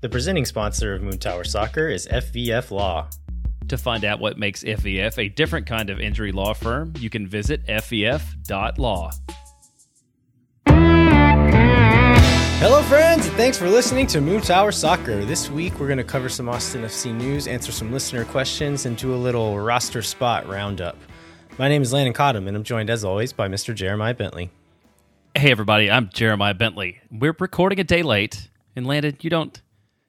The presenting sponsor of Moon Tower Soccer is FVF Law. To find out what makes FVF a different kind of injury law firm, you can visit fvf.law. Hello, friends, and thanks for listening to Moon Tower Soccer. This week, we're going to cover some Austin FC news, answer some listener questions, and do a little roster spot roundup. My name is Landon Cottom, and I'm joined, as always, by Mr. Jeremiah Bentley. Hey, everybody, I'm Jeremiah Bentley. We're recording a day late, and Landon, you don't.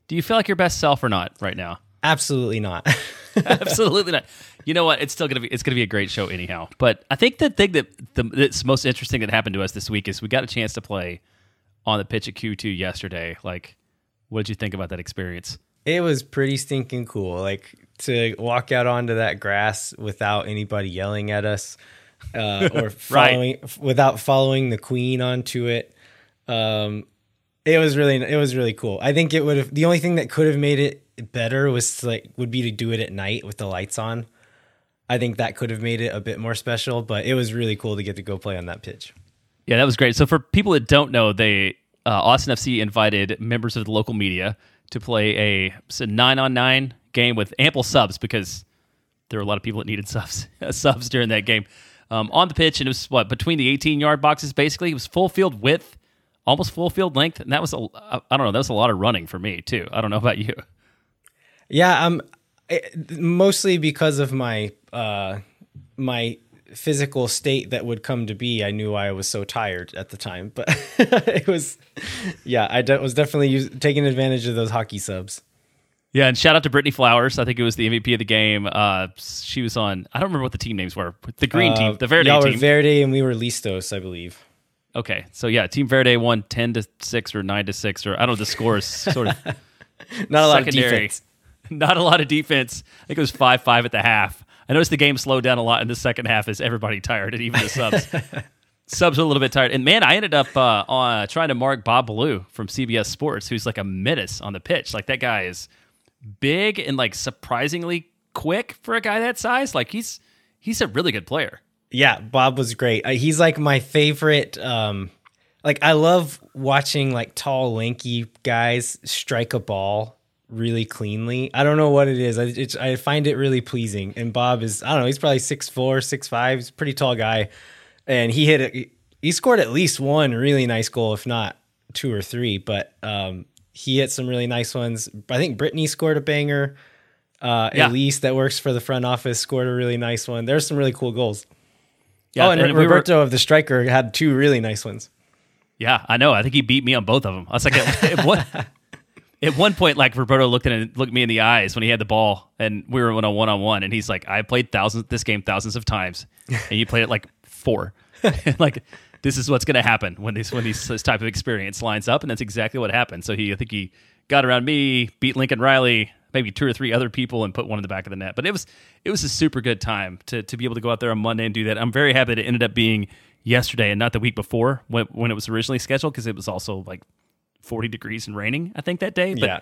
Do you feel like your best self or not right now? Absolutely not. Absolutely not. You know what? It's still gonna be it's gonna be a great show anyhow. But I think the thing that the, that's most interesting that happened to us this week is we got a chance to play on the pitch at Q2 yesterday. Like, what did you think about that experience? It was pretty stinking cool. Like to walk out onto that grass without anybody yelling at us, uh, or following without following the queen onto it. Um, it was really it was really cool. I think it would have the only thing that could have made it better was like would be to do it at night with the lights on. I think that could have made it a bit more special, but it was really cool to get to go play on that pitch. Yeah, that was great. So for people that don't know, they uh, Austin FC invited members of the local media to play a, a nine on nine game with ample subs because there were a lot of people that needed subs subs during that game um, on the pitch, and it was what between the 18 yard boxes. Basically, it was full field width almost full field length, and that was a I don't know that was a lot of running for me too. I don't know about you. Yeah, um, it, mostly because of my uh my physical state that would come to be. I knew I was so tired at the time, but it was yeah, I de- was definitely use, taking advantage of those hockey subs. Yeah, and shout out to Brittany Flowers. I think it was the MVP of the game. Uh, she was on. I don't remember what the team names were. The green uh, team, the Verde y'all team. Were Verde, and we were Listos, I believe. Okay, so yeah, Team Verde won ten to six or nine to six or I don't know the score is sort of not a lot of defense. Not a lot of defense. I think it was five five at the half. I noticed the game slowed down a lot in the second half as everybody tired and even the subs. subs were a little bit tired. And man, I ended up uh, on trying to mark Bob Ballou from CBS Sports, who's like a menace on the pitch. Like that guy is big and like surprisingly quick for a guy that size. Like he's he's a really good player. Yeah, Bob was great. Uh, he's like my favorite. Um, like I love watching like tall, lanky guys strike a ball really cleanly. I don't know what it is. I, I find it really pleasing. And Bob is I don't know. He's probably six four, six five. He's a pretty tall guy, and he hit it. He scored at least one really nice goal, if not two or three. But um, he hit some really nice ones. I think Brittany scored a banger. Uh, yeah. Elise that works for the front office scored a really nice one. There's some really cool goals. Yeah, oh, and, and Roberto we were, of the striker had two really nice ones. Yeah, I know. I think he beat me on both of them. I was like, at, at, one, at one point, like Roberto looked at looked me in the eyes when he had the ball, and we were on a one on one, and he's like, "I played thousands this game thousands of times, and you played it like four. like this is what's going to happen when this when these, this type of experience lines up, and that's exactly what happened. So he, I think he got around me, beat Lincoln Riley, maybe two or three other people and put one in the back of the net. But it was it was a super good time to to be able to go out there on Monday and do that. I'm very happy that it ended up being yesterday and not the week before when when it was originally scheduled because it was also like 40 degrees and raining I think that day. But yeah.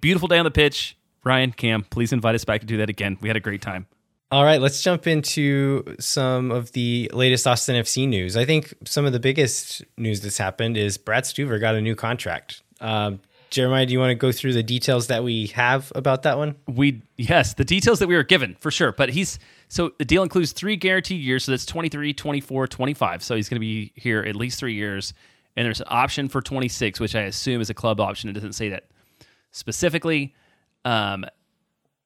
beautiful day on the pitch. Ryan, Cam, please invite us back to do that again. We had a great time. All right, let's jump into some of the latest Austin FC news. I think some of the biggest news that's happened is Brad Stuver got a new contract. Um, Jeremiah, do you want to go through the details that we have about that one? We yes, the details that we were given for sure. But he's so the deal includes three guaranteed years, so that's 23, 24, 25. So he's going to be here at least three years. And there's an option for 26, which I assume is a club option. It doesn't say that specifically. Um,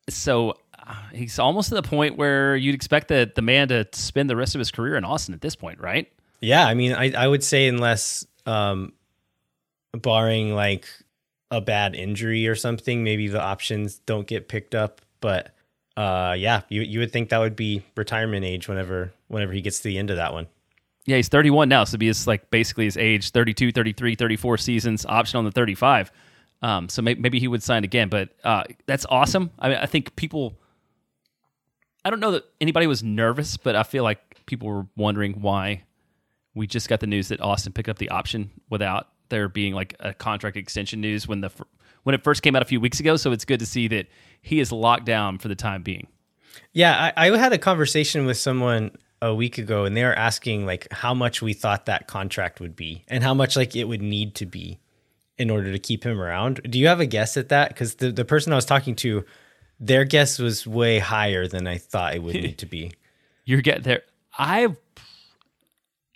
so uh, he's almost to the point where you'd expect the, the man to spend the rest of his career in Austin at this point, right? Yeah, I mean, I, I would say unless um, barring like a bad injury or something, maybe the options don't get picked up. But uh, yeah, you you would think that would be retirement age whenever whenever he gets to the end of that one. Yeah, he's 31 now, so he's like basically his age 32, 33, 34 seasons, option on the 35. Um, so maybe, maybe he would sign again, but uh, that's awesome. I mean, I think people. I don't know that anybody was nervous, but I feel like people were wondering why we just got the news that Austin picked up the option without there being like a contract extension news when the when it first came out a few weeks ago. So it's good to see that he is locked down for the time being. Yeah, I, I had a conversation with someone a week ago, and they were asking like how much we thought that contract would be and how much like it would need to be. in order to keep him around. Do you have a guess at that? Because the, the person I was talking to, their guess was way higher than I thought it would need to be. You're getting there. I,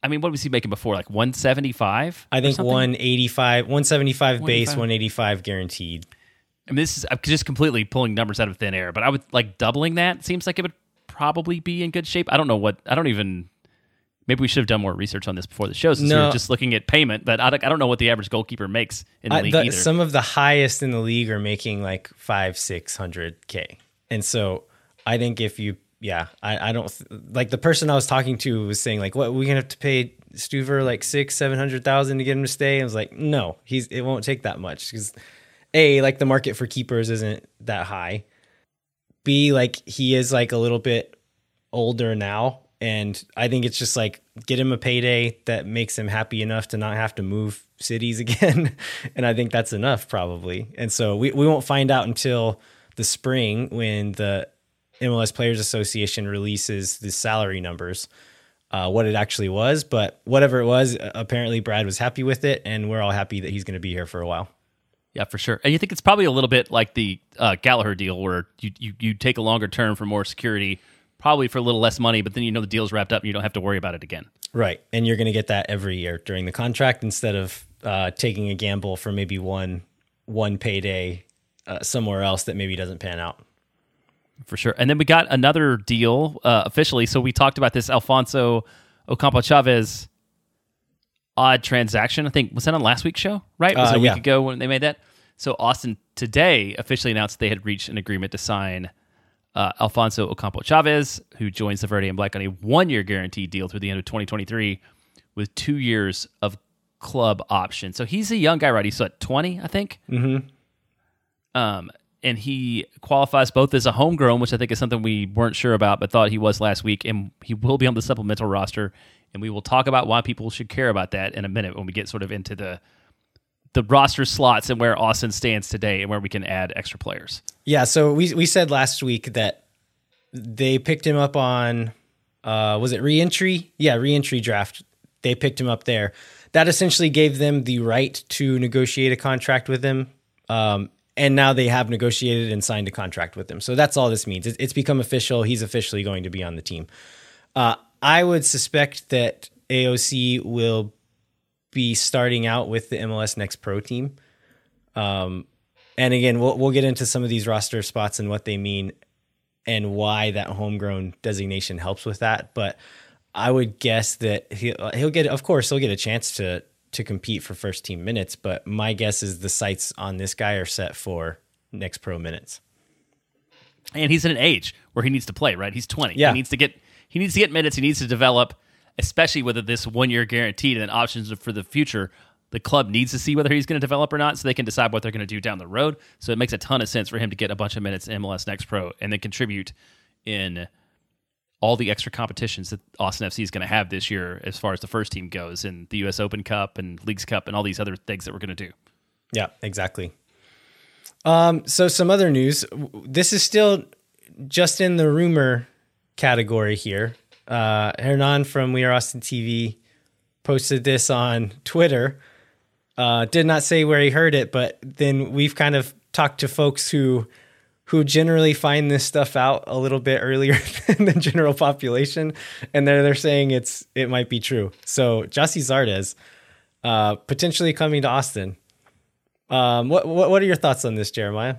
I mean, what was he making before? Like 175? I think 185, 175 base, 185. 185 guaranteed. I mean, this is I'm just completely pulling numbers out of thin air, but I would like doubling that seems like it would probably be in good shape. I don't know what, I don't even, maybe we should have done more research on this before the show since we No. were just looking at payment, but I don't, I don't know what the average goalkeeper makes in the I, league the- either. some of the highest in the league are making like five, six hundred k, and so I think if you, yeah, I, I don't like the person I was talking to was saying like, what we gonna have to pay Stuver like six, seven hundred thousand to get him to stay. I was like, no, he's it won't take that much because a like the market for keepers isn't that high. B like he is like a little bit older now. And I think it's just like get him a payday that makes him happy enough to not have to move cities again. and I think that's enough probably. And so we, we won't find out until the spring when the MLS Players Association releases the salary numbers, uh, what it actually was. But whatever it was, apparently Brad was happy with it. And we're all happy that he's going to be here for a while. Yeah, for sure. And you think it's probably a little bit like the uh, Gallagher deal, where you, you you take a longer term for more security, probably for a little less money, but then you know the deal's wrapped up and you don't have to worry about it again. Right. And you're going to get that every year during the contract instead of uh, taking a gamble for maybe one one payday uh, somewhere else that maybe doesn't pan out. For sure. And then we got another deal uh, officially. So we talked about this Alfonso Ocampo Chavez odd transaction. I think was that on last week's show, right? Was Uh, a week yeah. ago when they made that? So Austin today officially announced they had reached an agreement to sign uh, Alfonso Ocampo Chavez, who joins the Verde and Black on a one-year guaranteed deal through the end of 2023, with two years of club option. So he's a young guy, right? He's at 20, I think. Mm-hmm. Um, and he qualifies both as a homegrown, which I think is something we weren't sure about, but thought he was last week, and he will be on the supplemental roster. And we will talk about why people should care about that in a minute when we get sort of into the the roster slots and where Austin stands today and where we can add extra players. Yeah. So we, we said last week that they picked him up on, uh, was it reentry? Yeah, reentry draft. They picked him up there. That essentially gave them the right to negotiate a contract with him. Um, and now they have negotiated and signed a contract with him. So that's all this means. It's, become official. He's officially going to be on the team. Uh, I would suspect that AOC will be starting out with the MLS Next Pro team. Um, and again, we'll we'll get into some of these roster spots and what they mean and why that homegrown designation helps with that. But I would guess that he'll, he'll get, of course, he'll get a chance to to compete for first team minutes. But my guess is the sights on this guy are set for Next Pro minutes. And he's in an age where he needs to play, right? He's 20. Yeah. He needs to get he needs to get minutes, he needs to develop, especially with this one year guaranteed and options for the future. The club needs to see whether he's going to develop or not so they can decide what they're going to do down the road. So it makes a ton of sense for him to get a bunch of minutes in MLS Next Pro and then contribute in all the extra competitions that Austin FC is going to have this year as far as the first team goes and the US Open Cup and Leagues Cup and all these other things that we're going to do. Yeah, exactly. Um, so some other news. This is still just in the rumor category here. Uh, Hernan from We Are Austin TV posted this on Twitter. Uh, did not say where he heard it, but then we've kind of talked to folks who who generally find this stuff out a little bit earlier than the general population, and they're they're saying it's it might be true. So Gyasi Zardes uh, potentially coming to Austin. Um, what, what what are your thoughts on this, Jeremiah?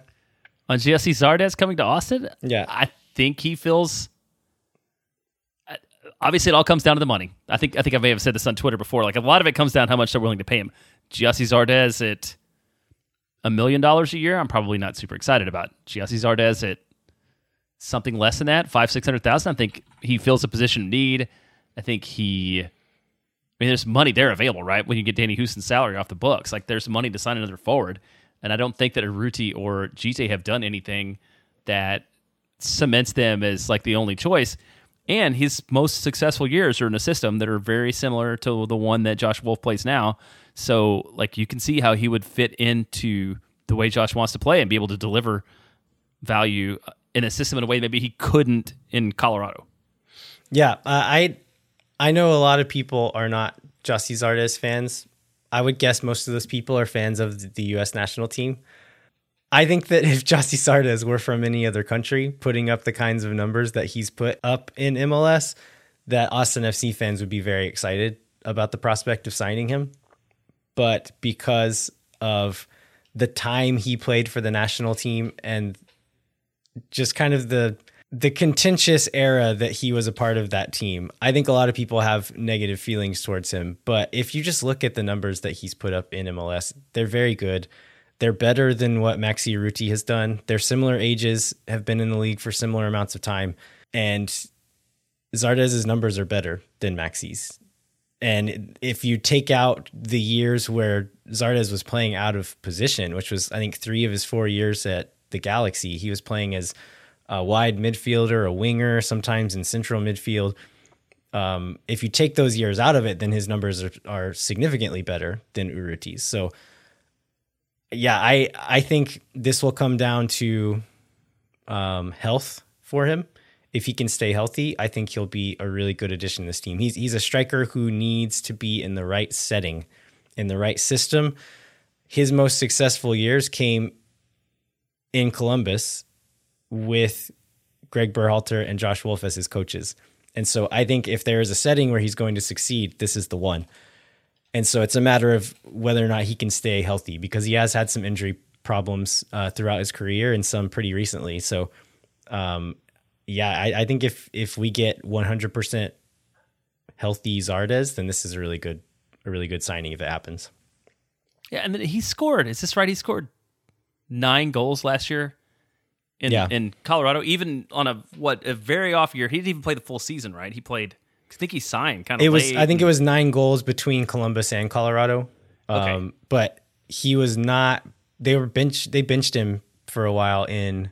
On Gyasi Zardes coming to Austin? Yeah. I think he feels. Obviously, it all comes down to the money. I think I think I may have said this on Twitter before. Like a lot of it comes down to how much they're willing to pay him. Gyasi Zardes at a million dollars a year, I'm probably not super excited about. Gyasi Zardes at something less than that, five six hundred thousand. I think he fills a position of need. I think he. I mean, there's money there available, right? When you get Danny Hoesen's salary off the books, like there's money to sign another forward. And I don't think that Urruti or Djitté have done anything that cements them as like the only choice. And his most successful years are in a system that are very similar to the one that Josh Wolff plays now. So, like, you can see how he would fit into the way Josh wants to play and be able to deliver value in a system in a way maybe he couldn't in Colorado. Yeah, uh, I I know a lot of people are not Gyasi Zardes fans. I would guess most of those people are fans of the U.S. national team. I think that if Gyasi Zardes were from any other country, putting up the kinds of numbers that he's put up in MLS, that Austin FC fans would be very excited about the prospect of signing him. But because of the time he played for the national team and just kind of the the contentious era that he was a part of that team. I think a lot of people have negative feelings towards him, but if you just look at the numbers that he's put up in MLS, they're very good. They're better than what Maxi Urruti has done. They're similar ages, have been in the league for similar amounts of time, and Zardes's numbers are better than Maxi's. And if you take out the years where Zardes was playing out of position, which was I think three of his four years at the Galaxy, he was playing as a wide midfielder, a winger, sometimes in central midfield. Um, if you take those years out of it, then his numbers are, are significantly better than Urruti's. So, yeah, I I think this will come down to um, health for him. If he can stay healthy, I think he'll be a really good addition to this team. He's he's a striker who needs to be in the right setting, in the right system. His most successful years came in Columbus with Greg Berhalter and Josh Wolff as his coaches. And so I think if there is a setting where he's going to succeed, this is the one. And so it's a matter of whether or not he can stay healthy because he has had some injury problems uh, throughout his career and some pretty recently. So, um, yeah, I, I, think if if we get 100% healthy Zardes, then this is a really good a really good signing if it happens. Yeah, and he scored. Is this right? He scored nine goals last year in yeah. in Colorado, even on a what a very off year. He didn't even play the full season, right? He played. I think he signed kind of. It was. I think it was nine goals between Columbus and Colorado. Okay. Um, but he was not. They were bench. They benched him for a while in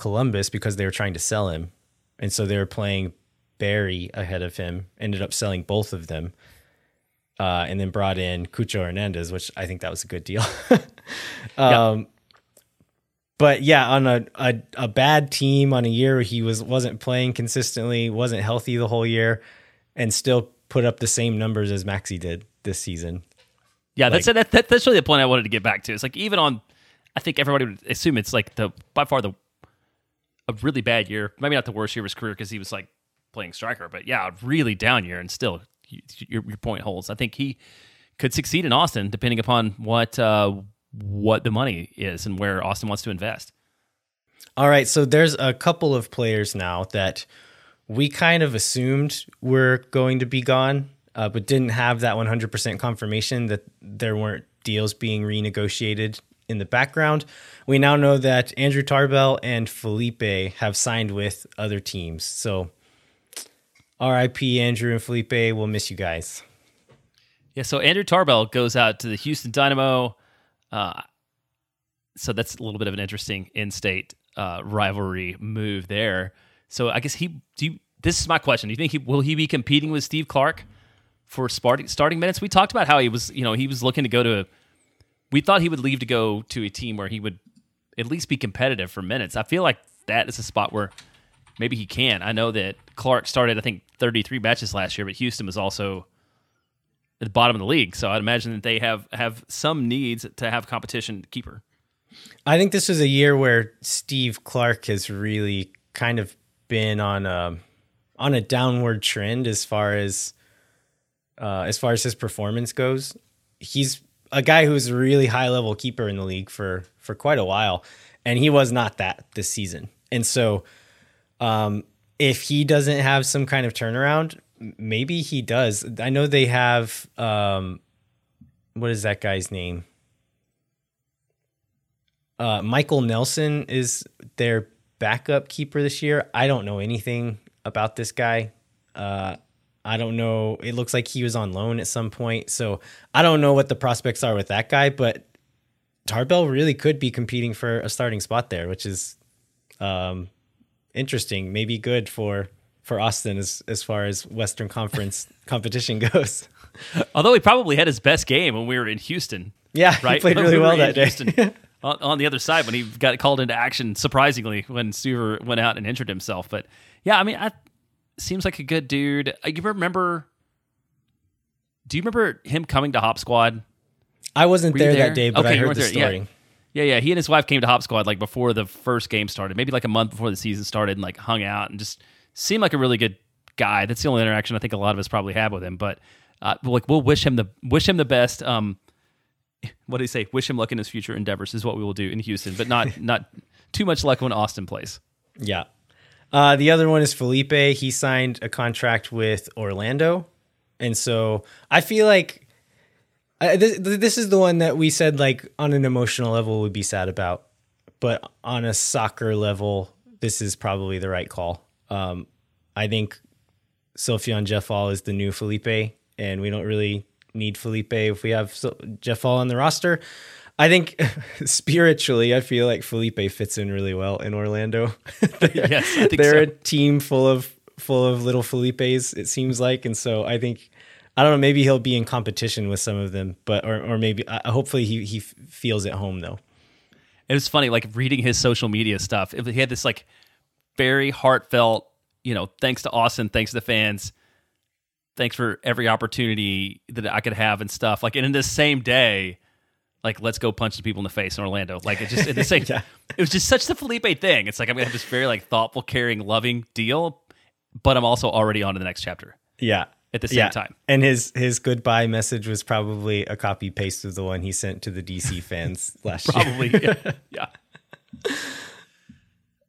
Columbus because they were trying to sell him, and so they were playing Berry ahead of him. Ended up selling both of them. Uh, and then brought in Cucho Hernandez, which I think that was a good deal. um, but yeah, on a, a, a bad team on a year where he was wasn't playing consistently, wasn't healthy the whole year, and still put up the same numbers as Maxi did this season. Yeah, like, that's that, that, that's really the point I wanted to get back to. It's like even on, I think everybody would assume it's like the by far the a really bad year, maybe not the worst year of his career because he was like playing striker, but yeah, a really down year, and still your, your point holds. I think he could succeed in Austin depending upon what uh, what the money is and where Austin wants to invest. All right, so there's a couple of players now that we kind of assumed were going to be gone, uh, but didn't have that 100% confirmation that there weren't deals being renegotiated in the background. We now know that Andrew Tarbell and Felipe have signed with other teams. So, RIP Andrew and Felipe, we'll miss you guys. Yeah, so Andrew Tarbell goes out to the Houston Dynamo. Uh, so that's a little bit of an interesting in-state uh, rivalry move there. So I guess he do. You, this is my question. Do you think he will he be competing with Steve Clark for starting starting minutes? We talked about how he was, you know, he was looking to go to. We thought he would leave to go to a team where he would at least be competitive for minutes. I feel like that is a spot where maybe he can. I know that Clark started, I think, 33 matches last year, but Houston was also at the bottom of the league. So I'd imagine that they have have some needs to have competition keeper. I think this was a year where Steve Clark has really kind of been on a on a downward trend as far as uh, as far as his performance goes. He's a guy who's a really high level keeper in the league for for quite a while, and he was not that this season. And so, um, if he doesn't have some kind of turnaround, maybe he does. I know they have um, what is that guy's name? Uh, Michael Nelson is their backup keeper this year. I don't know anything about this guy. Uh, I don't know. It looks like he was on loan at some point, so I don't know what the prospects are with that guy. But Tarbell really could be competing for a starting spot there, which is um, interesting. Maybe good for for Austin as as far as Western Conference competition goes. Although he probably had his best game when we were in Houston. Yeah, right? he played really we well that day. on, on, the other side when he got called into action, surprisingly, when Stuver went out and injured himself. But yeah, I mean, I, seems like a good dude. I remember Do you remember him coming to Hop Squad? I wasn't there, there? that day, but Okay, I heard the there. Yeah. story. Yeah, yeah. He and his wife came to Hop Squad like before the first game started, maybe like a month before the season started, and like hung out and just seemed like a really good guy. That's the only interaction I think a lot of us probably have with him. But uh, like, we'll wish him the wish him the best. Um, what do you say? Wish him luck in his future endeavors is what we will do in Houston, but not not too much luck when Austin plays. Yeah. Uh, the other one is Felipe. He signed a contract with Orlando. And so I feel like I, this, this is the one that we said, like, on an emotional level, would be sad about. But on a soccer level, this is probably the right call. Um, I think Sofiane Djeffal is the new Felipe, and we don't really need Felipe if we have so- Djeffal on the roster. I think spiritually, I feel like Felipe fits in really well in Orlando. Yes, I think they're so. a team full of full of little Felipes. It seems like, and so I think I don't know. Maybe he'll be in competition with some of them, but or or maybe uh, hopefully he he f- feels at home though. It was funny, like reading his social media stuff. If He had this like very heartfelt, you know, thanks to Austin, thanks to the fans, thanks for every opportunity that I could have and stuff. Like, and in this same day, like let's go punch the people in the face in Orlando. Like it just the same. Yeah. It was just such the Felipe thing. It's like I'm gonna have this very like thoughtful, caring, loving deal, but I'm also already on to the next chapter. Yeah. At the same yeah. time. And his his goodbye message was probably a copy paste of the one he sent to the DC fans last year. Probably, yeah. yeah.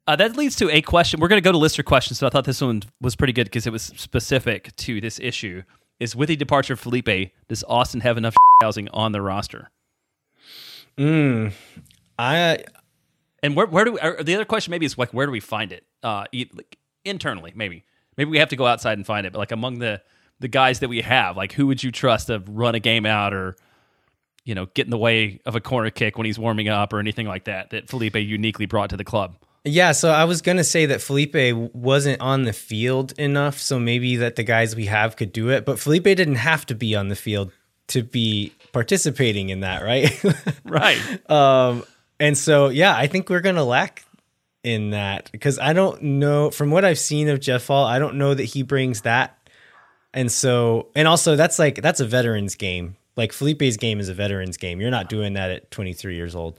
Uh, that leads to a question. We're going to go to lister questions. So I thought this one was pretty good because it was specific to this issue. Is with the departure of Felipe, does Austin have enough housing on the roster? I And where where do we, the other question maybe is like where do we find it? Uh, like, internally maybe maybe we have to go outside and find it. But like among the the guys that we have, like who would you trust to run a game out or you know get in the way of a corner kick when he's warming up or anything like that that Felipe uniquely brought to the club? Yeah, so I was gonna say that Felipe wasn't on the field enough, so maybe that the guys we have could do it. But Felipe didn't have to be on the field to be participating in that, right? Right. um, and so yeah, I think we're gonna lack in that because I don't know from what I've seen of Djeffal, I don't know that he brings that. And so, and also that's like that's a veterans game. Like Felipe's game is a veterans game. You're not doing that at 23 years old.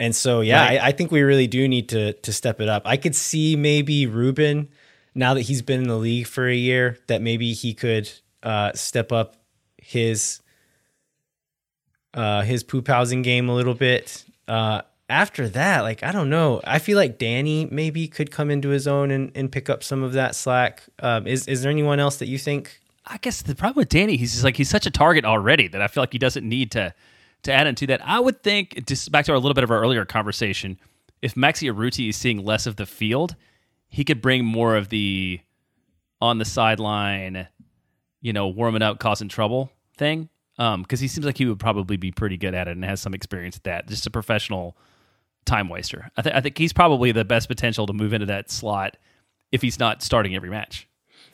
And so, yeah, Right. I, I think we really do need to to step it up. I could see maybe Ruben, now that he's been in the league for a year, that maybe he could uh, step up his uh, his poop housing game a little bit. Uh, after that, like I don't know, I feel like Danny maybe could come into his own and, and pick up some of that slack. Um, is is there anyone else that you think? I guess the problem with Danny, he's just like he's such a target already that I feel like he doesn't need to to add into that. I would think just back to our little bit of our earlier conversation, if Maxi Urruti is seeing less of the field, he could bring more of the on the sideline, you know, warming up, causing trouble thing. Um, because he seems like he would probably be pretty good at it and has some experience at that. Just a professional time waster. I, th- I think he's probably the best potential to move into that slot if he's not starting every match.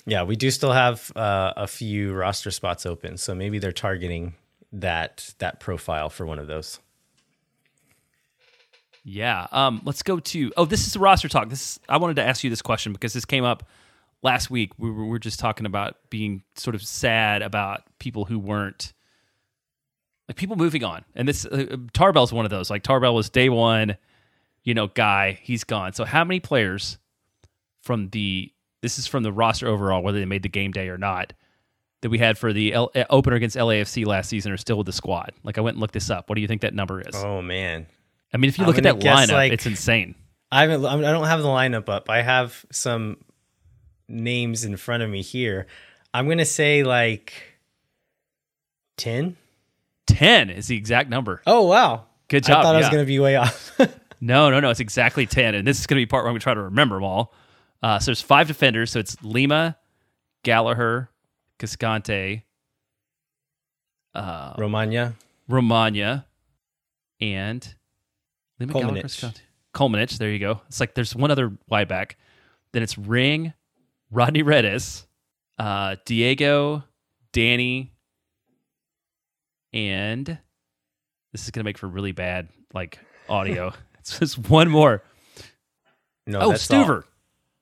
Yeah, we do still have uh, a few roster spots open, so maybe they're targeting that that profile for one of those. Yeah. Um, let's go to. Oh, this is a roster talk. This I wanted to ask you this question because this came up last week. We were, we were just talking about being sort of sad about people who weren't like people moving on, and this uh, Tarbell's one of those. Like Tarbell was day one, you know, guy. He's gone. So how many players from the this is from the roster overall, whether they made the game day or not, that we had for the L- uh, opener against LAFC last season are still with the squad? Like I went and looked this up. What do you think that number is? Oh man, I mean, if you look at that lineup, like- it's insane. I haven't. I don't have the lineup up. I have some names in front of me here. I'm gonna say like ten. 10 is the exact number. Oh wow, Good job. I thought I was gonna be way off. No, no, no. It's exactly 10. And this is going to be part where I'm going to try to remember them all. Uh, so there's five defenders. So it's Lima, Gallagher, Cascante, uh, Romaña. Romaña, and Lima, Gallagher. Cascante. Kolmanic. There you go. It's like there's one other wide back. Then it's Ring, Rodney Redes, uh, Diego, Danny, and this is going to make for really bad like audio. it's just one more. No, Oh, that's all. Stuver.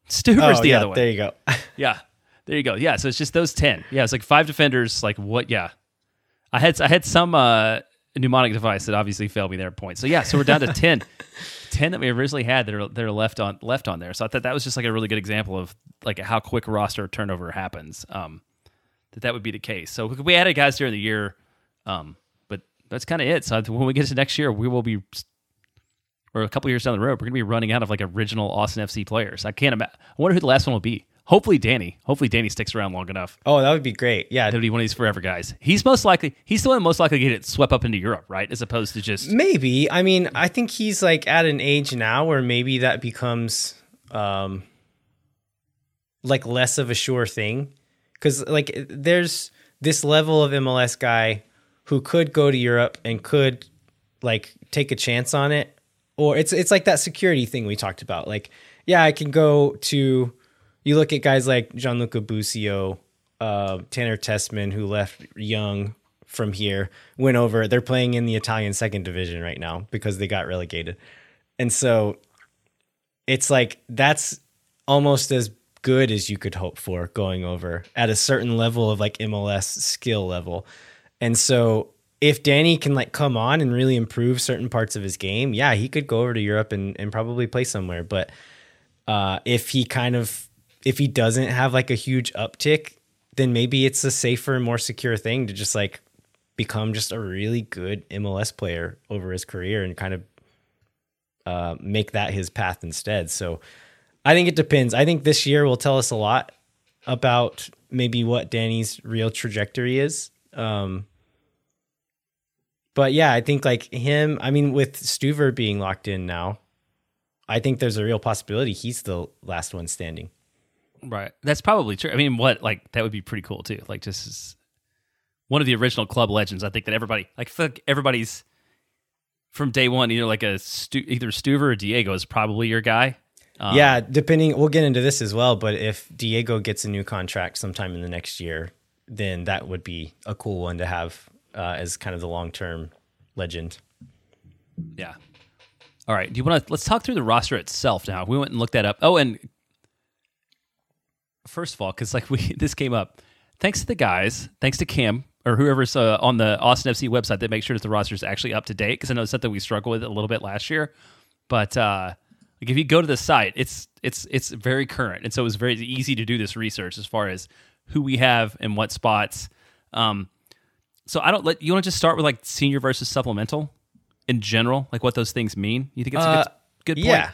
Stuver's Oh, the yeah, other one. There you go. Yeah. There you go. Yeah, so it's just those ten. Yeah, it's like five defenders. Like what? Yeah, I had I had some uh, mnemonic device that obviously failed me there at points. So yeah, so we're down to 10. 10 that we originally had that are that are left on left on there. So I thought that was just like a really good example of like how quick roster turnover happens. Um, that that would be the case. So we added guys during the year, um, but that's kind of it. So when we get to next year, we will be or a couple years down the road, we're going to be running out of like original Austin FC players. I can't imagine. I wonder who the last one will be. Hopefully Danny. Hopefully Danny sticks around long enough. Oh, that would be great. Yeah, would be one of these forever guys. He's most likely he's the one most likely to get it swept up into Europe, right? As opposed to just maybe. I mean, I think he's like at an age now where maybe that becomes um like less of a sure thing because like there's this level of MLS guy who could go to Europe and could like take a chance on it, or it's it's like that security thing we talked about. Like, yeah, I can go to you look at guys like Gianluca Busio, uh, Tanner Tessmann, who left young from here, went over. They're playing in the Italian second division right now because they got relegated. And so it's like that's almost as good as you could hope for going over at a certain level of like MLS skill level. And so if Danny can like come on and really improve certain parts of his game, yeah, he could go over to Europe and, and probably play somewhere. But uh, if he kind of if he doesn't have like a huge uptick, then maybe it's a safer, and more secure thing to just like become just a really good MLS player over his career and kind of uh, make that his path instead. So I think it depends. I think this year will tell us a lot about maybe what Danny's real trajectory is. Um, but yeah, I think like him, I mean, with Stuver being locked in now, I think there's a real possibility he's the last one standing. Right. That's probably true. I mean, what like that would be pretty cool too. Like just one of the original club legends. I think that everybody like fuck everybody's from day one. Either like a Stu, either Stuver or Diego is probably your guy. Um, yeah, depending. We'll get into this as well. But if Diego gets a new contract sometime in the next year, then that would be a cool one to have uh, as kind of the long term legend. Yeah. All right. Do you want to let's talk through the roster itself now? We went and looked that up. Oh, and first of all, because like we this came up, thanks to the guys, thanks to Cam or whoever's uh, on the Austin FC website that makes sure that the roster is actually up to date. Because I know it's something we struggled with a little bit last year, but uh, like if you go to the site, it's it's it's very current, and so it was very easy to do this research as far as who we have and what spots. Um, so I don't let you want to just start with like senior versus supplemental in general, like what those things mean. You think it's uh, a good, uh, good point? Yeah,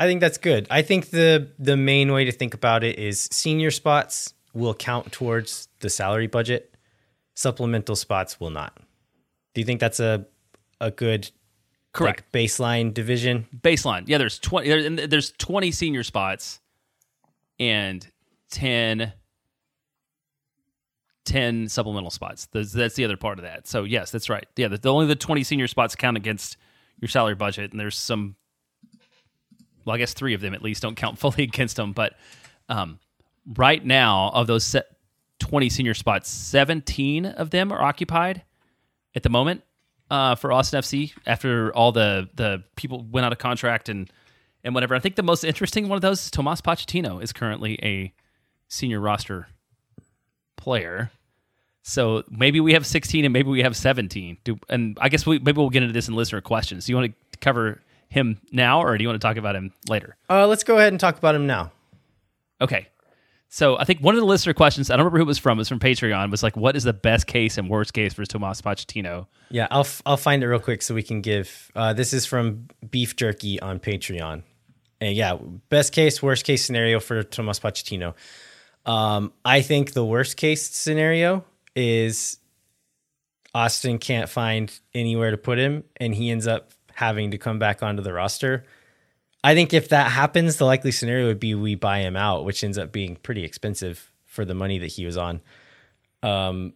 I think that's good. I think the the main way to think about it is senior spots will count towards the salary budget. Supplemental spots will not. Do you think that's a a good correct like, baseline division? Baseline. Yeah, there's 20 there's 20 senior spots and 10 10 supplemental spots. That's, that's the other part of that. So yes, that's right. Yeah, the, the, only the 20 senior spots count against your salary budget and there's some well, I guess three of them at least don't count fully against them. But um, right now, of those 20 senior spots, 17 of them are occupied at the moment uh, for Austin FC after all the the people went out of contract and and whatever. I think the most interesting one of those, Tomas Pochettino, is currently a senior roster player. So maybe we have 16 and maybe we have 17. Do, and I guess we, maybe we'll get into this in listener questions. Do you want to cover him now, or do you want to talk about him later? Uh, let's go ahead and talk about him now. Okay. So I think one of the listener questions, I don't remember who it was from, it was from Patreon, was like, what is the best case and worst case for Tomas Pochettino? Yeah, I'll, f- I'll find it real quick so we can give. Uh, this is from Beef Jerky on Patreon. And yeah, best case, worst case scenario for Tomas Pochettino. Um, I think the worst case scenario is Austin can't find anywhere to put him and he ends up having to come back onto the roster. I think if that happens, the likely scenario would be we buy him out, which ends up being pretty expensive for the money that he was on. Um,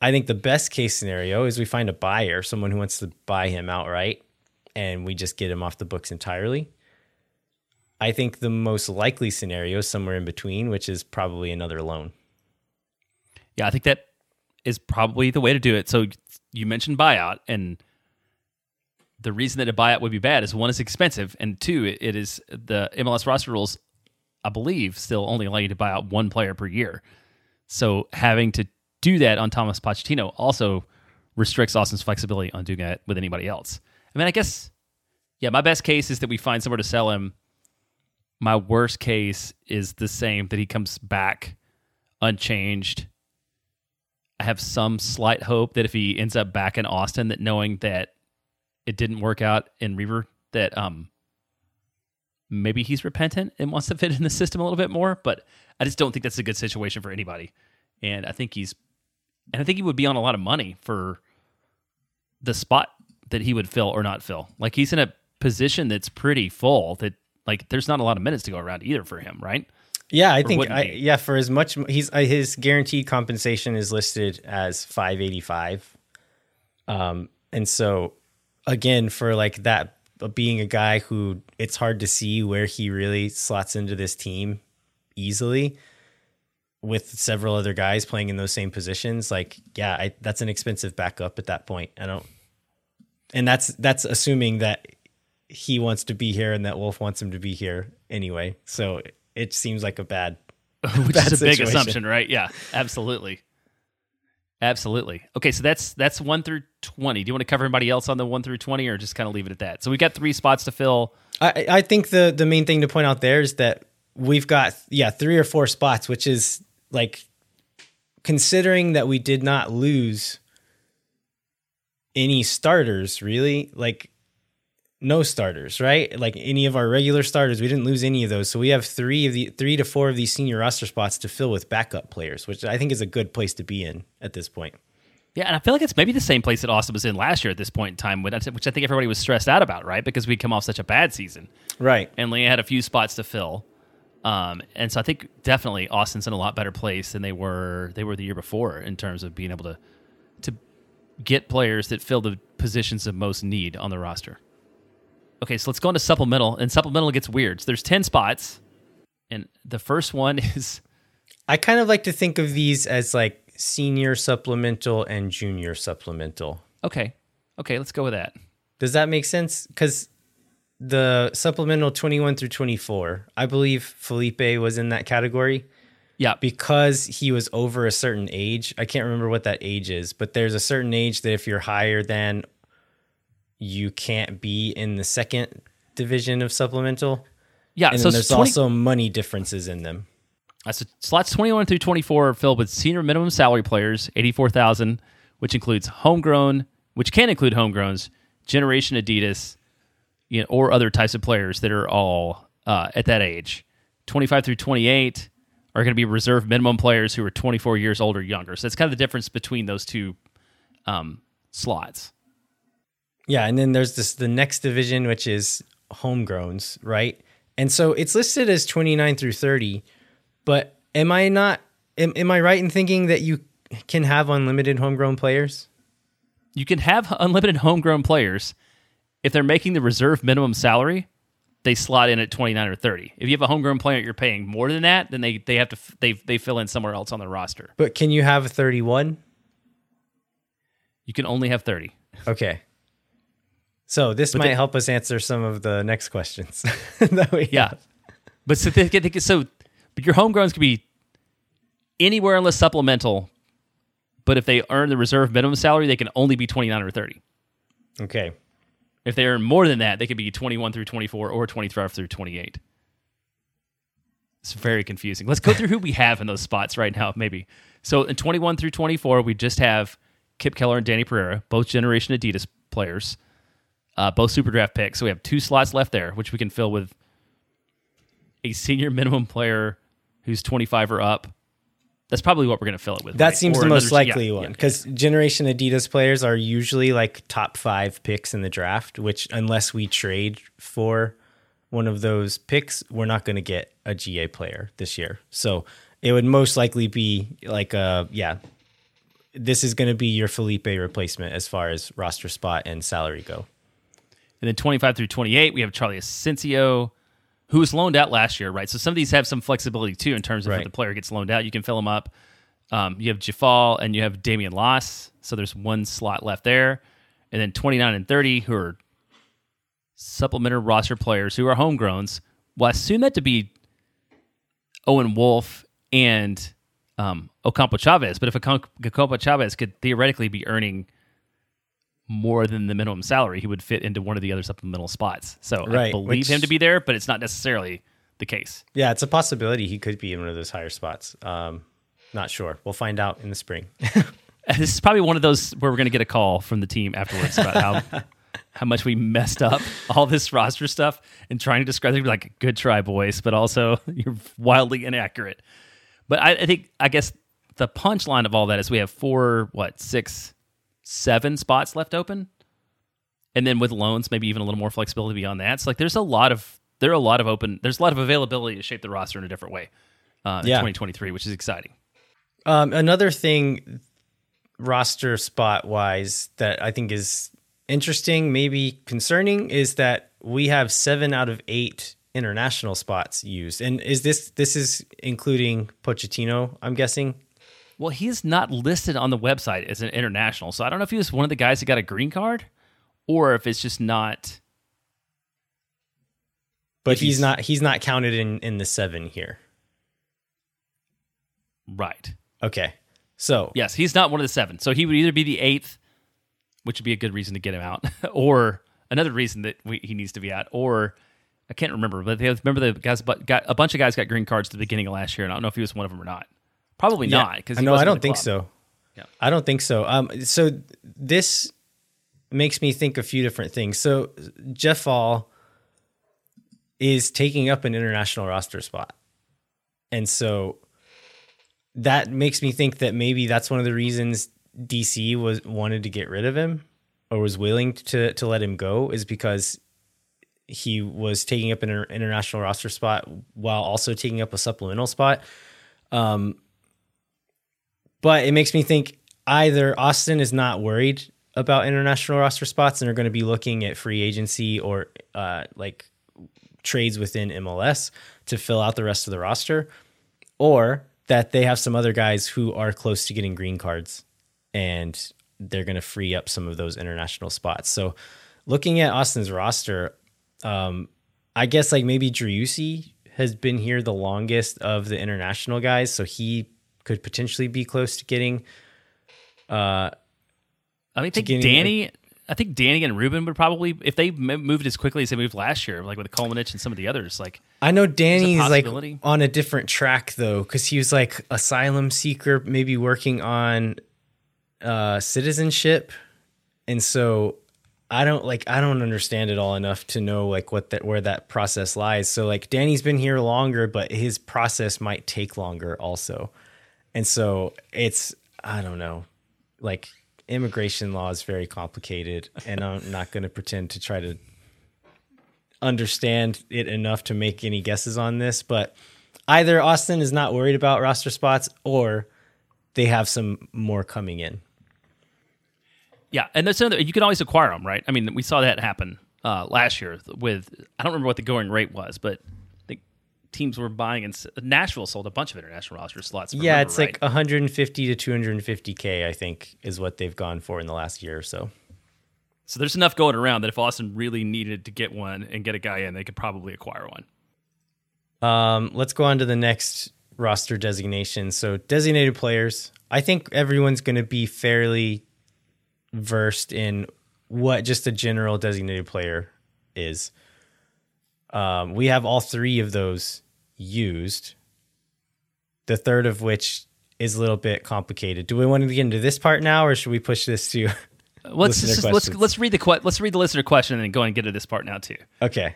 I think the best case scenario is we find a buyer, someone who wants to buy him outright, and we just get him off the books entirely. I think the most likely scenario is somewhere in between, which is probably another loan. Yeah, I think that is probably the way to do it. So you mentioned buyout, and the reason that a buyout would be bad is one is expensive, and two, it, it is the MLS roster rules. I believe still only allow you to buy out one player per year. So having to do that on Thomas Pochettino also restricts Austin's flexibility on doing that with anybody else. I mean, I guess, yeah, my best case is that we find somewhere to sell him. My worst case is the same that he comes back unchanged. I have some slight hope that if he ends up back in Austin, that knowing that it didn't work out in River, that um maybe he's repentant and wants to fit in the system a little bit more. But I just don't think that's a good situation for anybody. And I think he's, and I think he would be on a lot of money for the spot that he would fill or not fill. Like he's in a position that's pretty full. That like there's not a lot of minutes to go around either for him, right? Yeah, I Or think I, yeah for as much he's uh, his guaranteed compensation is listed as 585. Um and so again for like that being a guy who it's hard to see where he really slots into this team easily with several other guys playing in those same positions like yeah, I, that's an expensive backup at that point. I don't and that's that's assuming that he wants to be here and that Wolff wants him to be here anyway. So it seems like a bad Which bad is a big assumption, right? Yeah, absolutely. Absolutely. Okay, so that's that's one through twenty. Do you want to cover anybody else on the one through twenty, or just kind of leave it at that? So we've got three spots to fill. I, I think the the main thing to point out there is that we've got yeah three or four spots, which is like considering that we did not lose any starters really like no starters right like any of our regular starters we didn't lose any of those so we have three of the three to four of these senior roster spots to fill with backup players which i think is a good place to be in at this point Yeah, and I feel like it's maybe the same place that Austin was in last year at this point in time, which I think everybody was stressed out about, right? Because we'd come off such a bad season, right and Leah had a few spots to fill. Um, and so I think definitely Austin's in a lot better place than they were they were the year before in terms of being able to to get players that fill the positions of most need on the roster. Okay, so let's go into supplemental, and supplemental gets weird. So there's ten spots, and the first one is I kind of like to think of these as like senior supplemental and junior supplemental. okay, okay, let's go with that. Does that make sense? Because the supplemental 21 through 24, I believe Felipe was in that category Yeah, because he was over a certain age. I can't remember what that age is, but there's a certain age that if you're higher than, you can't be in the second division of supplemental. yeah. And so then there's 20 also money differences in them. Uh, so slots 21 through 24 are filled with senior minimum salary players, 84,000, which includes homegrown, which can include homegrowns, Generation Adidas, you know, or other types of players that are all uh, at that age. 25 through 28 are going to be reserve minimum players who are 24 years old or younger. So that's kind of the difference between those two um, slots. Yeah, and then there's this the next division which is homegrowns, right? And so it's listed as 29 through 30, but am I not am, am I right in thinking that you can have unlimited homegrown players? You can have unlimited homegrown players if they're making the reserve minimum salary. They slot in at twenty nine or thirty. If you have a homegrown player, you're paying more than that. Then they they have to f- they they fill in somewhere else on the roster. But can you have a 31? You can only have thirty. Okay. So this might the- help us answer some of the next questions. that we Yeah, have. but so they, they, so but your homegrowns could be anywhere unless supplemental. But if they earn the reserve minimum salary, they can only be twenty nine or thirty. Okay. If they earn more than that, they could be 21 through 24 or 25 through 28. It's very confusing. Let's go through who we have in those spots right now, maybe. So in 21 through 24, we just have Kipp Keller and Danny Pereira, both Generation Adidas players, uh, both super draft picks. So we have two slots left there, which we can fill with a senior minimum player who's 25 or up. That's probably what we're going to fill it with. That right? seems Or the most another- yeah, likely yeah, one yeah. because Generation Adidas players are usually like top five picks in the draft, which unless we trade for one of those picks, we're not going to get a GA player this year. So it would most likely be like a, yeah, this is going to be your Felipe replacement as far as roster spot and salary go. And then 25 through 28, we have Charlie Asensio, who was loaned out last year, right? So some of these have some flexibility too in terms of if the player gets loaned out, you can fill them up. Um, you have Djeffal and you have Damian Las. So there's one slot left there. And then 29 and 30, who are supplementary roster players who are homegrowns. Well, I assume that to be Owen Wolff and um, Ocampo Chavez. But if Ocampo Chavez could theoretically be earning more than the minimum salary, he would fit into one of the other supplemental spots. So I believe which- him to be there, but it's not necessarily the case. Yeah, it's a possibility he could be in one of those higher spots. Um, not sure. We'll find out in the spring. This is probably one of those where we're going to get a call from the team afterwards about how how much we messed up all this roster stuff and trying to describe it like good try, boys, but also you're wildly inaccurate. But I, I think I guess the punchline of all that is we have four, what, six, seven spots left open, and then with loans, maybe even a little more flexibility beyond that. So like, there's a lot of there are a lot of open, there's a lot of availability to shape the roster in a different way uh, in Yeah. 2023, which is exciting. Um, another thing, roster spot wise, that I think is interesting, maybe concerning, is that we have seven out of eight international spots used. And is this this is including Pochettino? I'm guessing. Well, he's not listed on the website as an international, so I don't know if he was one of the guys that got a green card, or if it's just not. But he's, he's- not he's not counted in in the seven here. Right. Okay, so Yes, he's not one of the seven. So he would either be the eighth, which would be a good reason to get him out, or another reason that we, he needs to be out, or I can't remember, but they remember the guys, but got a bunch of guys got green cards at the beginning of last year, and I don't know if he was one of them or not. Probably Yeah. not because I I don't think so. Yeah. I don't think so. Um, so this makes me think a few different things. So Djeffal is taking up an international roster spot, and so that makes me think that maybe that's one of the reasons DC was wanted to get rid of him or was willing to to let him go is because he was taking up an international roster spot while also taking up a supplemental spot. Um, but it makes me think either Austin is not worried about international roster spots and are going to be looking at free agency or uh, like trades within MLS to fill out the rest of the roster, or that they have some other guys who are close to getting green cards and they're going to free up some of those international spots. So, looking at Austin's roster, um, I guess like maybe Driussi has been here the longest of the international guys, so he could potentially be close to getting. Uh, I mean, think Danny. I think Danny and Ruben would probably, if they moved as quickly as they moved last year, like with Kolmanic and some of the others, like I know Danny's like on a different track though, because he was like asylum seeker, maybe working on uh, citizenship, and so I don't like I don't understand it all enough to know like what that where that process lies. So like Danny's been here longer, but his process might take longer also, and so it's I don't know, like immigration law is very complicated, and I'm not going to pretend to try to understand it enough to make any guesses on this, but either Austin is not worried about roster spots or they have some more coming in. Yeah, and that's another. You can always acquire them, right? I mean, we saw that happen uh, last year with. I don't remember what the going rate was, but teams were buying and Nashville sold a bunch of international roster slots. Yeah, it's right. like 150 to 250k, I think, is what they've gone for in the last year or so. so. There's enough going around that if Austin really needed to get one and get a guy in, they could probably acquire one. Um, let's go on to the next roster designation. So designated players. I think everyone's going to be fairly versed in what just a general designated player is. Um, we have all three of those used. The third of which is a little bit complicated. Do we want to get into this part now, or should we push this to? Let's just, let's let's read the que- let's read the listener question and then go and get to this part now too. okay.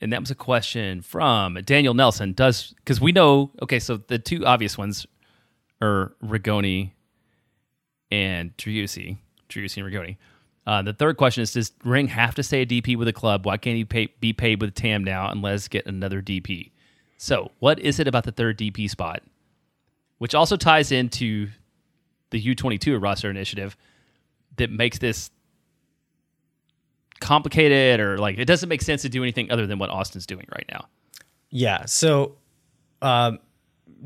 And that was a question from Daniel Nelson. Does because we know okay, so the two obvious ones are Rigoni and Driussi, Driussi and Rigoni. Uh, the third question is: Does Ring have to stay a DP with a club? Why can't he pay, be paid with TAM now and let's get another DP? So, what is it about the third DP spot, which also ties into the U22 roster initiative, that makes this complicated or like it doesn't make sense to do anything other than what Austin's doing right now. Yeah. So, um,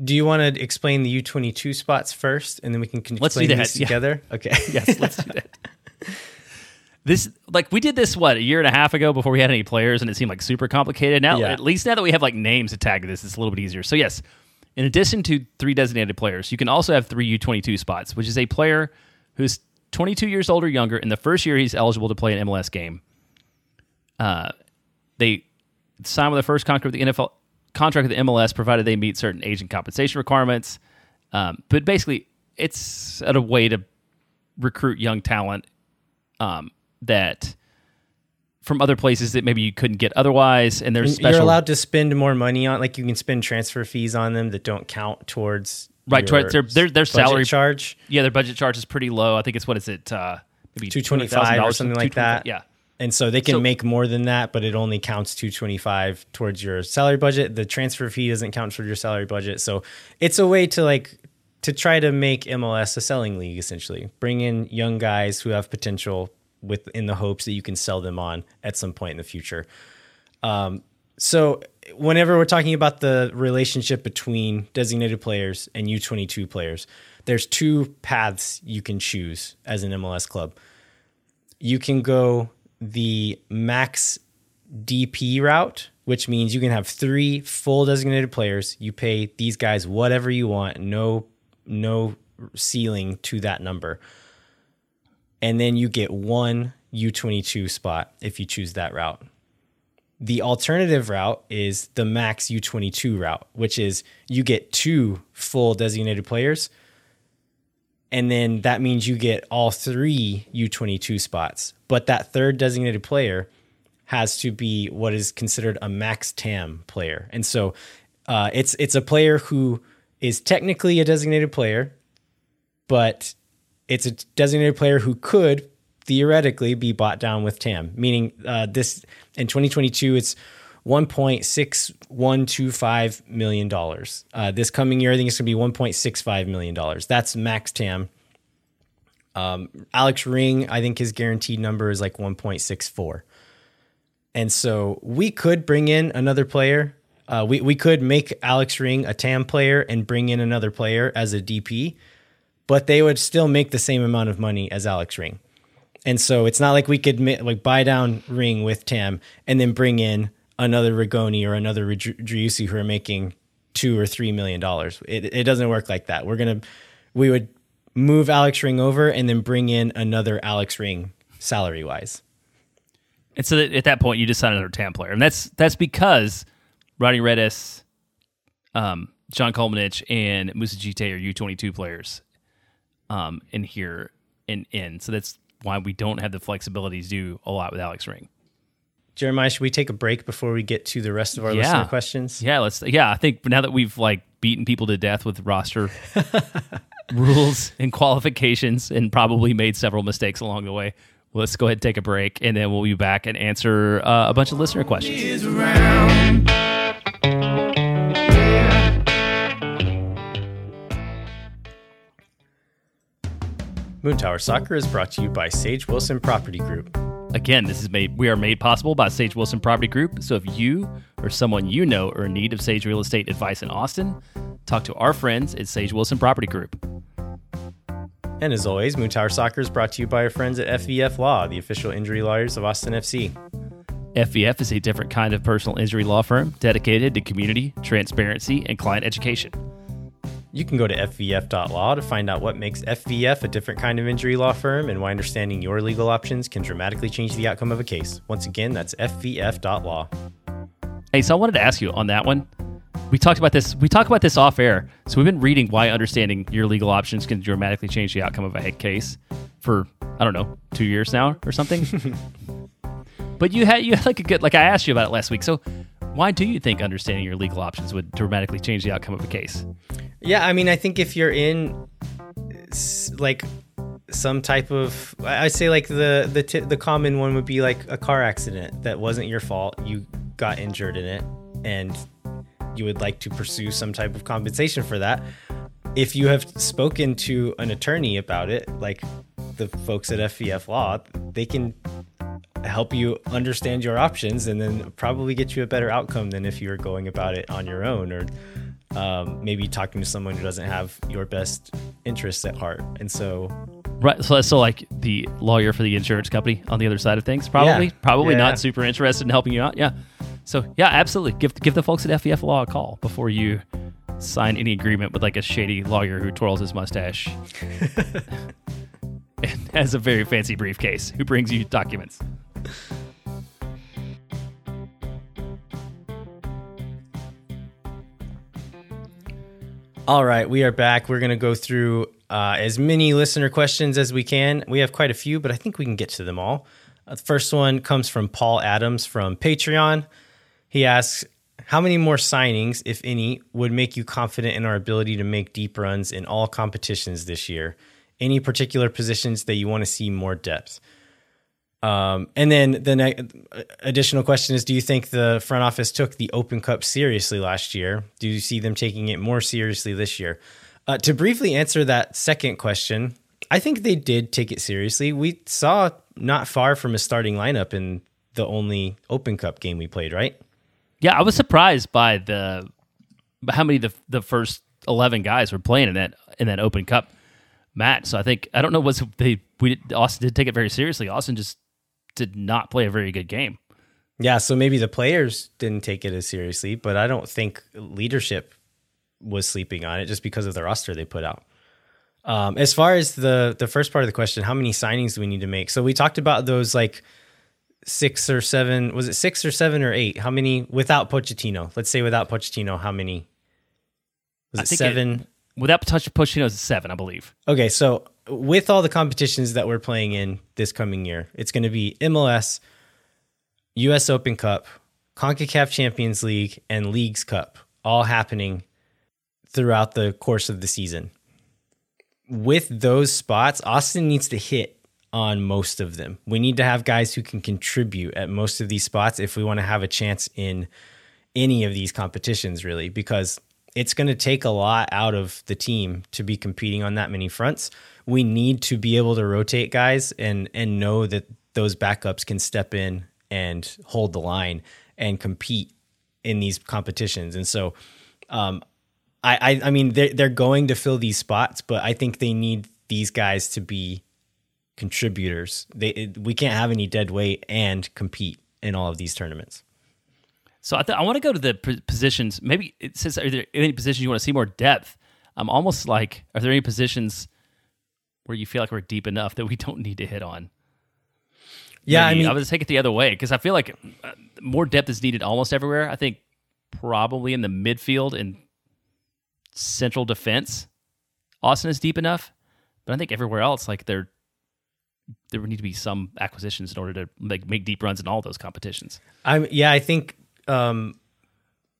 do you want to explain the U twenty two spots first, and then we can Let's do explain these yeah. together? Okay. Yes, let's do that. This like we did this what a year and a half ago before we had any players and it seemed like super complicated. Now Yeah. at least now that we have like names to tag this, it's a little bit easier. So yes, in addition to three designated players, you can also have three U22 spots, which is a player who's 22 years old or younger in the first year he's eligible to play an MLS game. Uh, they sign with the first contract with the NFL contract with the MLS, provided they meet certain agent compensation requirements. Um, but basically, it's a way to recruit young talent um, that from other places that maybe you couldn't get otherwise. And there's special. You're allowed to spend more money on, like you can spend transfer fees on them that don't count towards right towards their their, their salary charge. Yeah, their budget charge is pretty low. I think it's what is it? Uh, maybe two twenty five or something like that. Yeah. And so they can so, make more than that, but it only counts 225 towards your salary budget. The transfer fee doesn't count for your salary budget. So it's a way to like to try to make MLS a selling league essentially. Bring in young guys who have potential with in the hopes that you can sell them on at some point in the future. Um, so whenever we're talking about the relationship between designated players and U22 players, there's two paths you can choose as an MLS club. You can go the max DP route, which means you can have three full designated players. You pay these guys whatever you want, no no ceiling to that number. And then you get one U22 spot if you choose that route. The alternative route is the max U22 route, which is you get two full designated players. And then that means you get all three U22 spots. But that third designated player has to be what is considered a max TAM player. And so uh, it's it's a player who is technically a designated player, but it's a designated player who could theoretically be bought down with TAM. Meaning, uh, this in 2022, it's 1.6125 million dollars. Uh, this coming year, I think it's going to be 1.65 million dollars. That's max TAM. Um, Alex Ring, I think his guaranteed number is like 1.64. And so we could bring in another player uh, we we could make Alex Ring a TAM player and bring in another player as a DP, but they would still make the same amount of money as Alex Ring. And so it's not like we could like buy down Ring with TAM and then bring in another Rigoni or another Driussi who are making two or three million dollars. It it doesn't work like that. We're gonna we would move Alex Ring over and then bring in another Alex Ring salary wise. And so at that point, you just sign another TAM player, and that's that's because Rodney Redes, um, John Kolmanic, and Moussa Djitté are U22 players um, in here and in. So that's why we don't have the flexibility to do a lot with Alex Ring. Jeremiah, should we take a break before we get to the rest of our yeah. listener questions? Yeah, let's. Yeah, I think now that we've like beaten people to death with roster rules and qualifications, and probably made several mistakes along the way, let's go ahead and take a break, and then we'll be back and answer uh, a bunch of listener questions. Moontower Soccer is brought to you by Sage Wilson Property Group. Again, this is made we are made possible by Sage Wilson Property Group. So if you or someone you know are in need of Sage real estate advice in Austin, talk to our friends at Sage Wilson Property Group. And as always, Moontower Soccer is brought to you by our friends at FVF Law, the official injury lawyers of Austin FC. FVF is a different kind of personal injury law firm dedicated to community, transparency, and client education. You can go to FVF.law to find out what makes FVF a different kind of injury law firm and why understanding your legal options can dramatically change the outcome of a case. Once again, that's FVF.law. Hey, so I wanted to ask you on that one. We talked about this. We talked about this off air. So we've been reading why understanding your legal options can dramatically change the outcome of a case for I don't know two years now or something. but you had you had like a good like I asked you about it last week. So why do you think understanding your legal options would dramatically change the outcome of a case? Yeah, I mean, I think if you're in like some type of I say like the the t- the common one would be like a car accident that wasn't your fault. You got injured in it and you would like to pursue some type of compensation for that. If you have spoken to an attorney about it, like the folks at FVF Law, they can help you understand your options and then probably get you a better outcome than if you were going about it on your own or um, maybe talking to someone who doesn't have your best interests at heart. And so, right. So, so like the lawyer for the insurance company on the other side of things, probably, yeah. probably yeah. not super interested in helping you out. Yeah. So yeah, absolutely. Give give the folks at FVF Law a call before you sign any agreement with like a shady lawyer who twirls his mustache and has a very fancy briefcase who brings you documents. All right, we are back. We're going to go through uh, as many listener questions as we can. We have quite a few, but I think we can get to them all. Uh, the first one comes from Paul Adams from Patreon. He asks, How many more signings, if any, would make you confident in our ability to make deep runs in all competitions this year? Any particular positions that you want to see more depth? Um, and then the ne- additional question is: Do you think the front office took the Open Cup seriously last year? Do you see them taking it more seriously this year? Uh, to briefly answer that second question, I think they did take it seriously. We saw not far from a starting lineup in the only Open Cup game we played, right? Yeah, I was surprised by the how many the the first eleven guys were playing in that in that Open Cup match. So I think I don't know was they we Austin did take it very seriously. Austin just did not play a very good game. Yeah, so maybe the players didn't take it as seriously, but I don't think leadership was sleeping on it just because of the roster they put out. Um, as far as the the first part of the question, how many signings do we need to make? So we talked about those like six or seven. Was it six or seven or eight? How many without Pochettino? Let's say without Pochettino, how many? Was I it seven? it- Without Pochettino, it's seven, I believe. Okay, so with all the competitions that we're playing in this coming year, it's going to be MLS, US Open Cup, CONCACAF Champions League, and Leagues Cup, all happening throughout the course of the season. With those spots, Austin needs to hit on most of them. We need to have guys who can contribute at most of these spots if we want to have a chance in any of these competitions, really, because it's going to take a lot out of the team to be competing on that many fronts. We need to be able to rotate guys and and know that those backups can step in and hold the line and compete in these competitions. And so, um, I, I I mean they're they're going to fill these spots, but I think they need these guys to be contributors. They we can't have any dead weight and compete in all of these tournaments. So I, th- I want to go to the p- positions. Maybe it says, are there any positions you want to see more depth? I'm almost like, are there any positions where you feel like we're deep enough that we don't need to hit on? Yeah, Maybe. I mean, I would take it the other way because I feel like uh, more depth is needed almost everywhere. I think probably in the midfield and central defense, Austin is deep enough, but I think everywhere else, like there, there would need to be some acquisitions in order to like make deep runs in all those competitions. I'm yeah, I think um,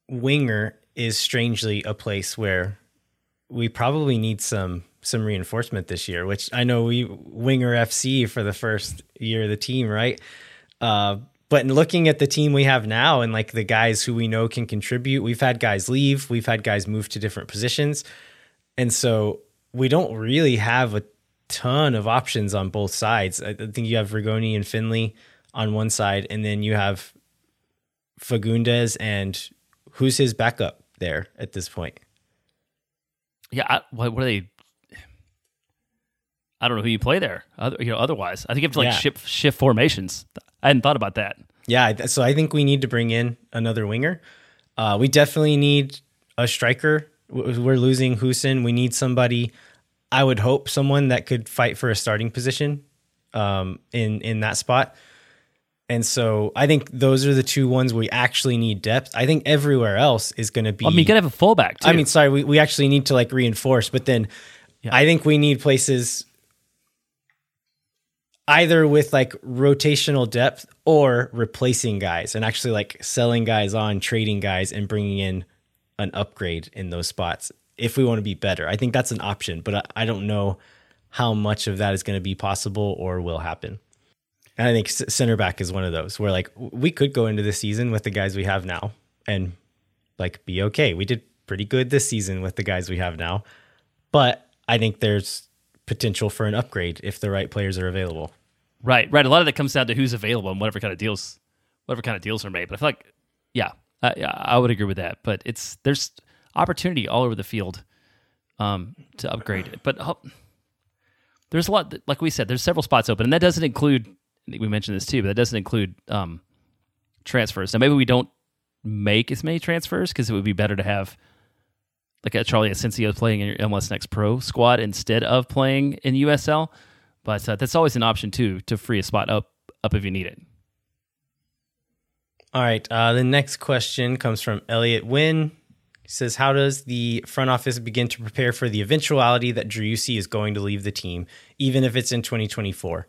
winger is strangely a place where we probably need some some reinforcement this year. Which I know we winger FC for the first year of the team, right? Uh, but in looking at the team we have now and like the guys who we know can contribute, we've had guys leave, we've had guys move to different positions, and so we don't really have a ton of options on both sides. I think you have Rigoni and Finley on one side, and then you have Fagundez and who's his backup there at this point? Yeah, I, what, what are they? I don't know who you play there. Other, you know, otherwise, I think you have to like Yeah. shift shift formations. I hadn't thought about that. Yeah, so I think we need to bring in another winger. Uh, we definitely need a striker. We're losing Hoesen. We need somebody. I would hope someone that could fight for a starting position um, in in that spot. And so I think those are the two ones we actually need depth. I think everywhere else is going to be. I mean, you gotta have a fullback too. I mean, sorry, we, we actually need to like reinforce, but then I think we need places either with like rotational depth or replacing guys and actually like selling guys on, trading guys, and bringing in an upgrade in those spots if we want to be better. I think that's an option, but I, don't know how much of that is going to be possible or will happen. And I think center back is one of those where like we could go into the season with the guys we have now and like be okay. We did pretty good this season with the guys we have now, but I think there's potential for an upgrade if the right players are available. right, right. A lot of that comes down to who's available and whatever kind of deals, whatever kind of deals are made. But I feel like, yeah, I, I would agree with that. But it's there's opportunity all over the field um, to upgrade. But uh, there's a lot, that- like we said, there's several spots open, and that doesn't include. We mentioned this too, but that doesn't include um, transfers. Now maybe we don't make as many transfers because it would be better to have like Charlie Asensio playing in your MLS Next Pro squad instead of playing in USL. But uh, that's always an option too to free a spot up up if you need it. All right. Uh, the next question comes from Elliot Wynn. He says, How does the front office begin to prepare for the eventuality that Driussi is going to leave the team, even if it's in 2024?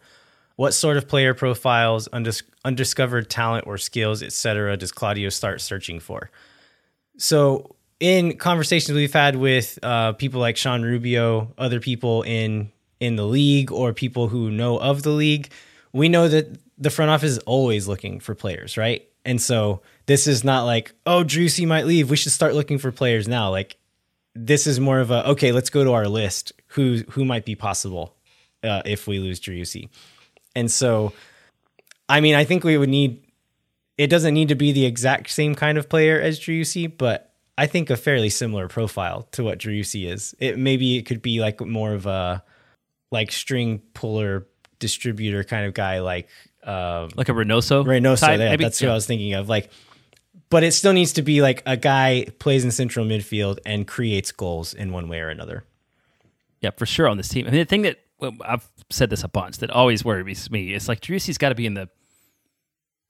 What sort of player profiles, undis- undiscovered talent or skills, etc., does Claudio start searching for? So, in conversations we've had with uh, people like Sean Rubio, other people in in the league, or people who know of the league, we know that the front office is always looking for players, right? And so this is not like, oh, Driussi might leave. We should start looking for players now. Like this is more of a okay, let's go to our list. Who who might be possible uh, if we lose Driussi? And so, I mean, I think we would need. It doesn't need to be the exact same kind of player as Driussi, but I think a fairly similar profile to what Driussi is. It maybe it could be like more of a like string puller distributor kind of guy, like uh, like a Reynoso. Reynoso, type, yeah, that's yeah. what I was thinking of. Like, but it still needs to be like a guy plays in central midfield and creates goals in one way or another. Yeah, for sure on this team. I mean, the thing that well, I've said this a bunch that always worries me is like Driussi's got to be in the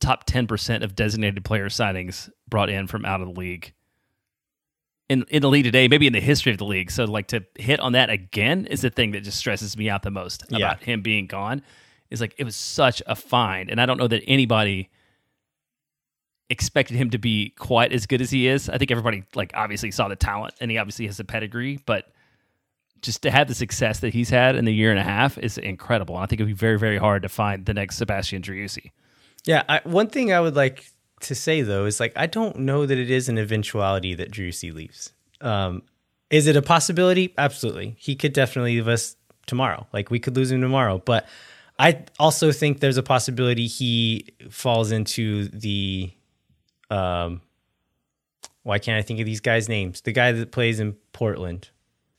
top ten percent of designated player signings brought in from out of the league. In, in the league today, maybe in the history of the league. So, like to hit on that again is the thing that just stresses me out the most about yeah. him being gone is like it was such a find, and I don't know that anybody expected him to be quite as good as he is. I think everybody like obviously saw the talent, and he obviously has the pedigree, but just to have the success that he's had in the year and a half is incredible. And I think it'd be very, very hard to find the next Sebastian Driussi. Yeah, I, one thing I would like to say though is like I don't know that it is an eventuality that Driussi leaves. Um, is it a possibility? Absolutely, he could definitely leave us tomorrow. Like we could lose him tomorrow, but I also think there's a possibility he falls into the um why can't I think of these guys' names? The guy that plays in Portland.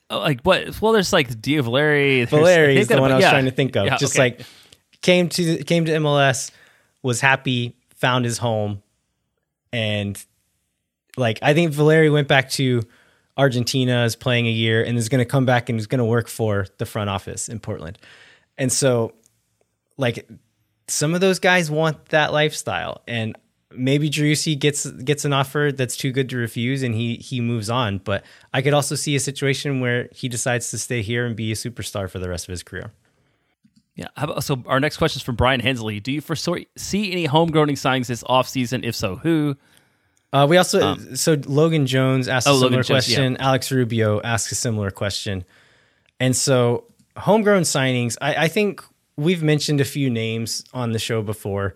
Oh, like what? Well, there's like Diego Valeri. Valeri is the one I was yeah. trying to think of. Yeah, Just okay. like came to came to MLS, was happy, found his home, and like I think Valeri went back to Argentina, is playing a year, and is going to come back and is going to work for the front office in Portland. And so like some of those guys want that lifestyle and maybe Driussi gets gets an offer that's too good to refuse and he he moves on but I could also see a situation where he decides to stay here and be a superstar for the rest of his career. Yeah. About, so our next question is from Brian Hensley. Do you foresee any homegrown signings this offseason? If so, who? Uh, we also um, so Logan Jones asked oh, a similar Logan question. Jones, yeah. Alex Rubio asked a similar question, and so homegrown signings. I, I think we've mentioned a few names on the show before.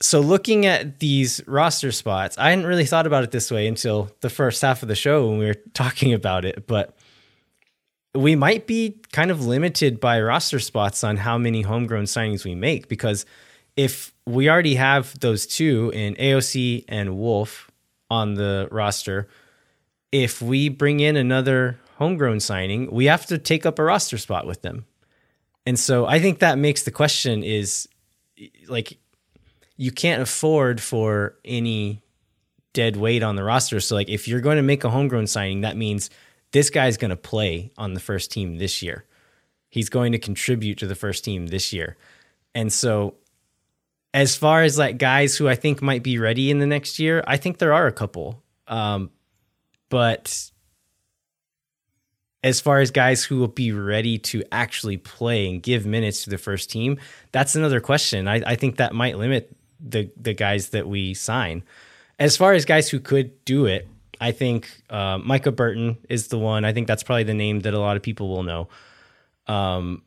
So looking at these roster spots, I hadn't really thought about it this way until the first half of the show when we were talking about it, but we might be kind of limited by roster spots on how many homegrown signings we make because if we already have those two in AOC and Wolff on the roster, if we bring in another homegrown signing, we have to take up a roster spot with them. And so I think that makes the question is like you can't afford for any dead weight on the roster. So like if you're going to make a homegrown signing, that means this guy's going to play on the first team this year. He's going to contribute to the first team this year. And so as far as like guys who I think might be ready in the next year, I think there are a couple. Um, but as far as guys who will be ready to actually play and give minutes to the first team, that's another question. I, I think that might limit the the guys that we sign. As far as guys who could do it, I think uh, Micah Burton is the one. I think that's probably the name that a lot of people will know. Um,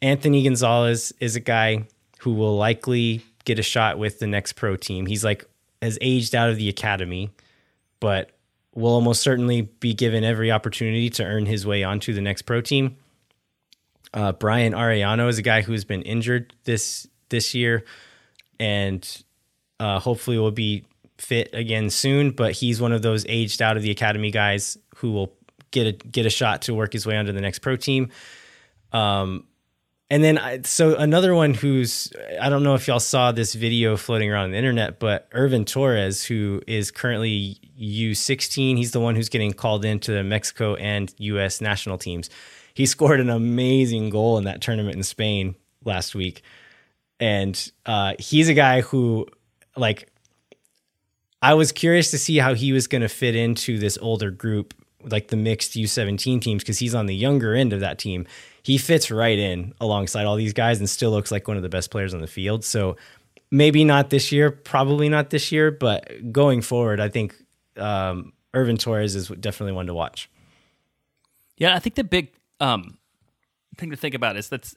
Anthony Gonzalez is a guy who will likely get a shot with the next pro team. He's like has aged out of the academy, but will almost certainly be given every opportunity to earn his way onto the next pro team. Uh, Brian Arellano is a guy who's been injured this this year, and uh, hopefully will be fit again soon. But he's one of those aged out of the academy guys who will get a get a shot to work his way onto the next pro team. Um, And then, I, so another one who's, I don't know if y'all saw this video floating around on the internet, but Irvin Torres, who is currently U16, he's the one who's getting called into the Mexico and US national teams. He scored an amazing goal in that tournament in Spain last week. And uh, he's a guy who, like, I was curious to see how he was going to fit into this older group, like the mixed U17 teams, because he's on the younger end of that team. He fits right in alongside all these guys and still looks like one of the best players on the field. So maybe not this year, probably not this year, but going forward, I think um, Irvin Torres is definitely one to watch. Yeah, I think the big um, thing to think about is that's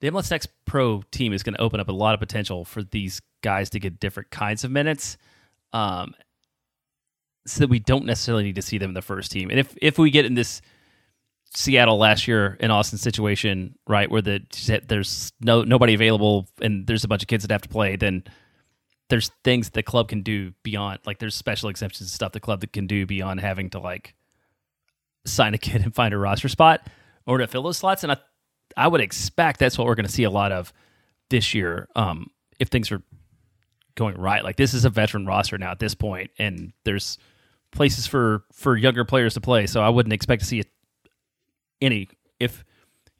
the MLS Next Pro team is going to open up a lot of potential for these guys to get different kinds of minutes um, so that we don't necessarily need to see them in the first team. And if if we get in this Seattle last year in Austin situation, right, where the there's no nobody available and there's a bunch of kids that have to play, then there's things the club can do beyond like there's special exemptions and stuff the club that can do beyond having to like sign a kid and find a roster spot or to fill those slots. And I I would expect that's what we're going to see a lot of this year. Um, if things are going right. Like this is a veteran roster now at this point, and there's places for for younger players to play. So I wouldn't expect to see any if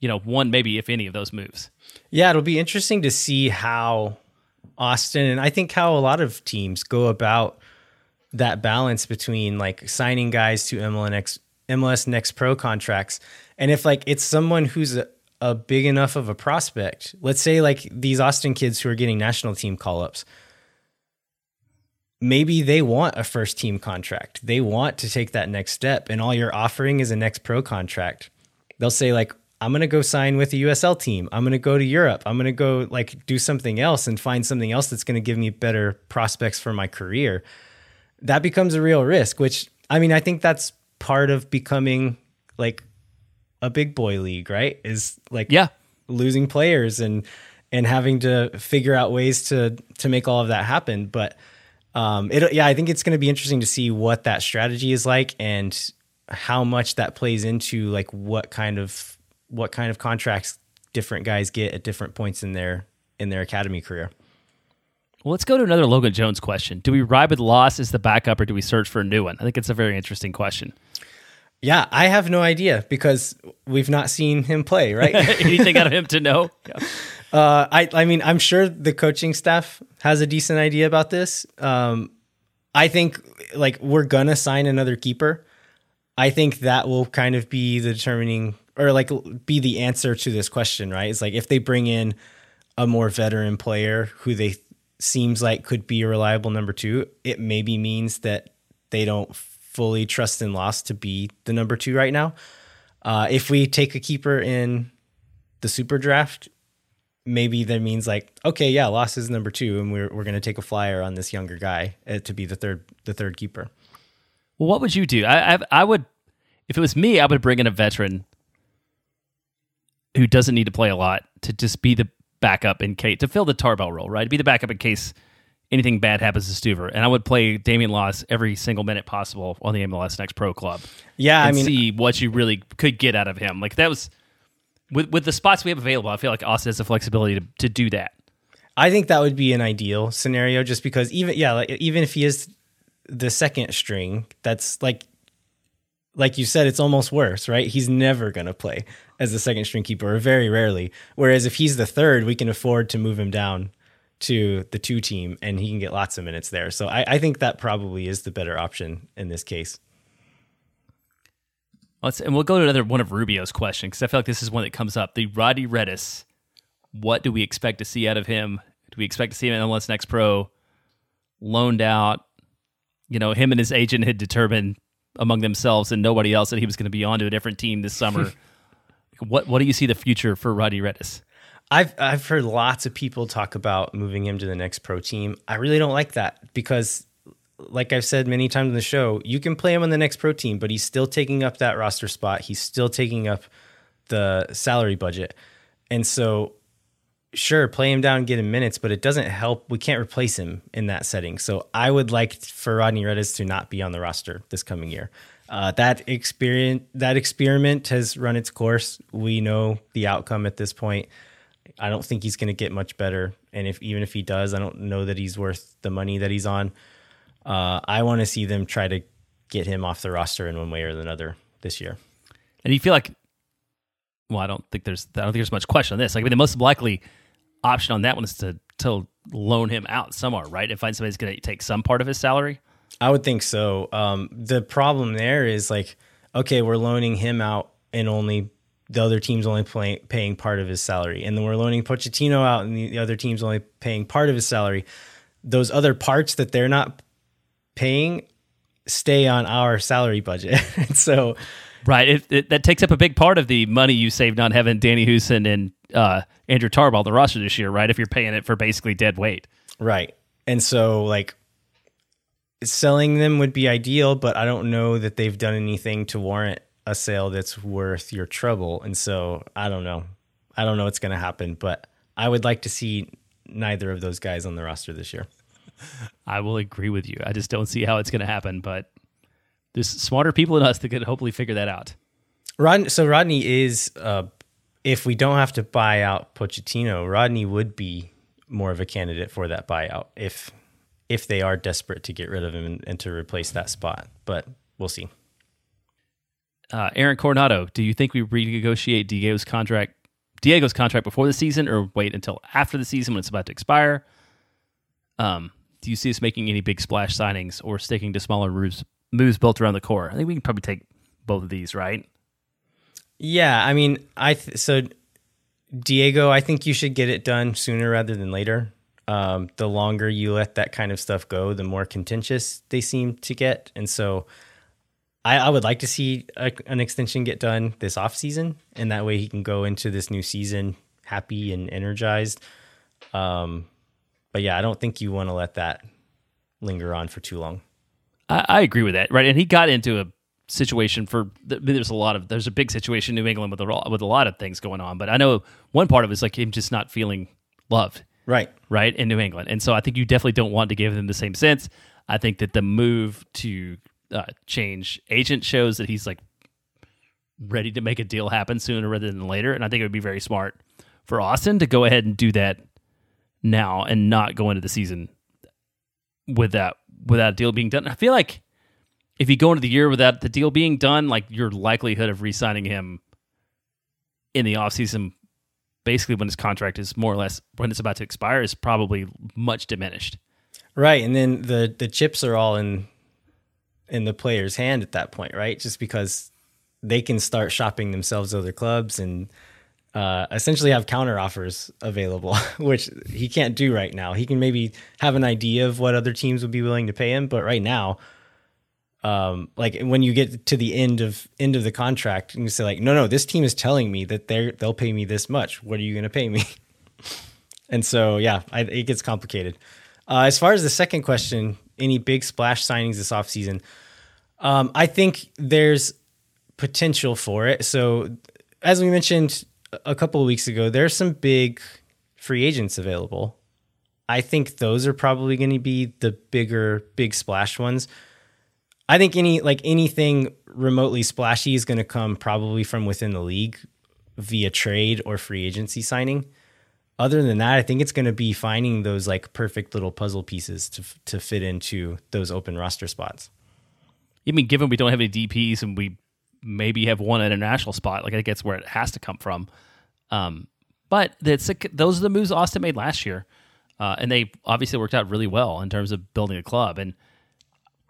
you know one maybe if any of those moves. Yeah, it'll be interesting to see how Austin and I think how a lot of teams go about that balance between like signing guys to MLS MLS Next Pro contracts, and if like it's someone who's a, a big enough of a prospect. Let's say like these Austin kids who are getting national team call ups maybe they want a first team contract. They want to take that next step, and all you're offering is a next pro contract. They'll say, like, I'm going to go sign with a USL team. I'm going to go to Europe. I'm going to go like do something else and find something else that's going to give me better prospects for my career. That becomes a real risk, which I mean, I think that's part of becoming like a big boy league, right? Is like yeah, losing players and and having to figure out ways to to make all of that happen, but um, it yeah, I think it's going to be interesting to see what that strategy is like and how much that plays into like what kind of what kind of contracts different guys get at different points in their in their academy career. Well, let's go to another Logan Jones question. Do we ride with Las as the backup or do we search for a new one? I think it's a very interesting question. Yeah, I have no idea because we've not seen him play, right? Anything out of him to know? Yeah. Uh, I I mean I'm sure the coaching staff has a decent idea about this. Um, I think like we're gonna sign another keeper. I think that will kind of be the determining or like be the answer to this question, right? It's like if they bring in a more veteran player who they seems like could be a reliable number two, it maybe means that they don't fully trust in Las to be the number two right now. Uh, if we take a keeper in the super draft, maybe that means like okay yeah Las is number two and we're, we're going to take a flyer on this younger guy uh, to be the third the third keeper well what would you do I, I, I would if it was me i would bring in a veteran who doesn't need to play a lot to just be the backup in case to fill the tarbell role right be the backup in case anything bad happens to Stuver. And I would play Damian Las every single minute possible on the MLS Next Pro Club. Yeah, I mean, see what you really could get out of him. Like that was with with the spots we have available, I feel like Austin has the flexibility to, to do that. I think that would be an ideal scenario, just because even yeah, like even if he is the second string, that's like like you said, it's almost worse, right? He's never gonna play as the second string keeper, or very rarely. Whereas if he's the third, we can afford to move him down to the two team, and he can get lots of minutes there. So I, I think that probably is the better option in this case. Let's and we'll go to another one of Rubio's questions because I feel like this is one that comes up. The Roddy Redes, what do we expect to see out of him? Do we expect to see him in MLS Next Pro loaned out? You know, him and his agent had determined among themselves and nobody else that he was going to be on to a different team this summer. what what do you see the future for Roddy Redes? I've I've heard lots of people talk about moving him to the next pro team. I really don't like that because like I've said many times in the show, you can play him on the next pro team, but he's still taking up that roster spot. He's still taking up the salary budget. And so sure, play him down, get him minutes, but it doesn't help. We can't replace him in that setting. So I would like for Rodney Redes to not be on the roster this coming year. Uh, that experience, that experiment has run its course. We know the outcome at this point. I don't think he's going to get much better, and if even if he does, I don't know that he's worth the money that he's on. Uh, I want to see them try to get him off the roster in one way or another this year. And you feel like, well, I don't think there's, I don't think there's much question on this. Like, I mean, the most likely option on that one is to to loan him out somewhere, right? And find somebody's going to take some part of his salary. I would think so. Um, the problem there is like, okay, we're loaning him out, and only the other team's only play, paying part of his salary, and then we're loaning Pochettino out, and the, the other team's only paying part of his salary. Those other parts that they're not paying stay on our salary budget, so. Right, it, it, that takes up a big part of the money you saved on having Danny Hoesen and uh, Andrew Tarbell on the roster this year, right? If you're paying it for basically dead weight, right? And so, like, selling them would be ideal, but I don't know that they've done anything to warrant a sale that's worth your trouble. And so I don't know. I don't know what's going to happen, but I would like to see neither of those guys on the roster this year. I will agree with you. I just don't see how it's going to happen, but there's smarter people than us that could hopefully figure that out. Rod, so Rodney is, uh, if we don't have to buy out Pochettino, Rodney would be more of a candidate for that buyout if if they are desperate to get rid of him and, and to replace that spot. But we'll see. Uh, Aaron Coronado, do you think we renegotiate Diego's contract, Diego's contract before the season, or wait until after the season when it's about to expire? Um, do you see us making any big splash signings or sticking to smaller moves, moves built around the core? I think we can probably take both of these, right? Yeah, I mean, I th- so Diego, I think you should get it done sooner rather than later um, the longer you let that kind of stuff go, the more contentious they seem to get. And so I, I would like to see a, an extension get done this off season, and that way he can go into this new season happy and energized. Um, but yeah, I don't think you want to let that linger on for too long. I, I agree with that, right? And he got into a situation for there's a lot of there's a big situation in New England with a with a lot of things going on, but I know one part of it is like him just not feeling loved Right. Right. In New England. And so I think you definitely don't want to give them the same sense. I think that the move to uh, change agent shows that he's like ready to make a deal happen sooner rather than later. And I think it would be very smart for Austin to go ahead and do that now and not go into the season with that without deal being done. I feel like if you go into the year without the deal being done, like your likelihood of re-signing him in the offseason basically when his contract is more or less when it's about to expire is probably much diminished. Right, and then the the chips are all in in the player's hand at that point, right? Just because they can start shopping themselves other clubs and uh, essentially have counter offers available, which he can't do right now. He can maybe have an idea of what other teams would be willing to pay him, but right now um, like when you get to the end of end of the contract and you say like, no, no, this team is telling me that they're they'll pay me this much. What are you going to pay me? and so yeah, I, it gets complicated. Uh, as far as the second question, any big splash signings this offseason? Um, I think there's potential for it. So as we mentioned a couple of weeks ago, there's some big free agents available. I think those are probably going to be the bigger, big splash ones. I think any like anything remotely splashy is going to come probably from within the league via trade or free agency signing. Other than that, I think it's going to be finding those like perfect little puzzle pieces to to fit into those open roster spots. I mean, given we don't have any DPS and we maybe have one international spot, like I that's where it has to come from. Um, but that's those are the moves Austin made last year, uh, and they obviously worked out really well in terms of building a club. And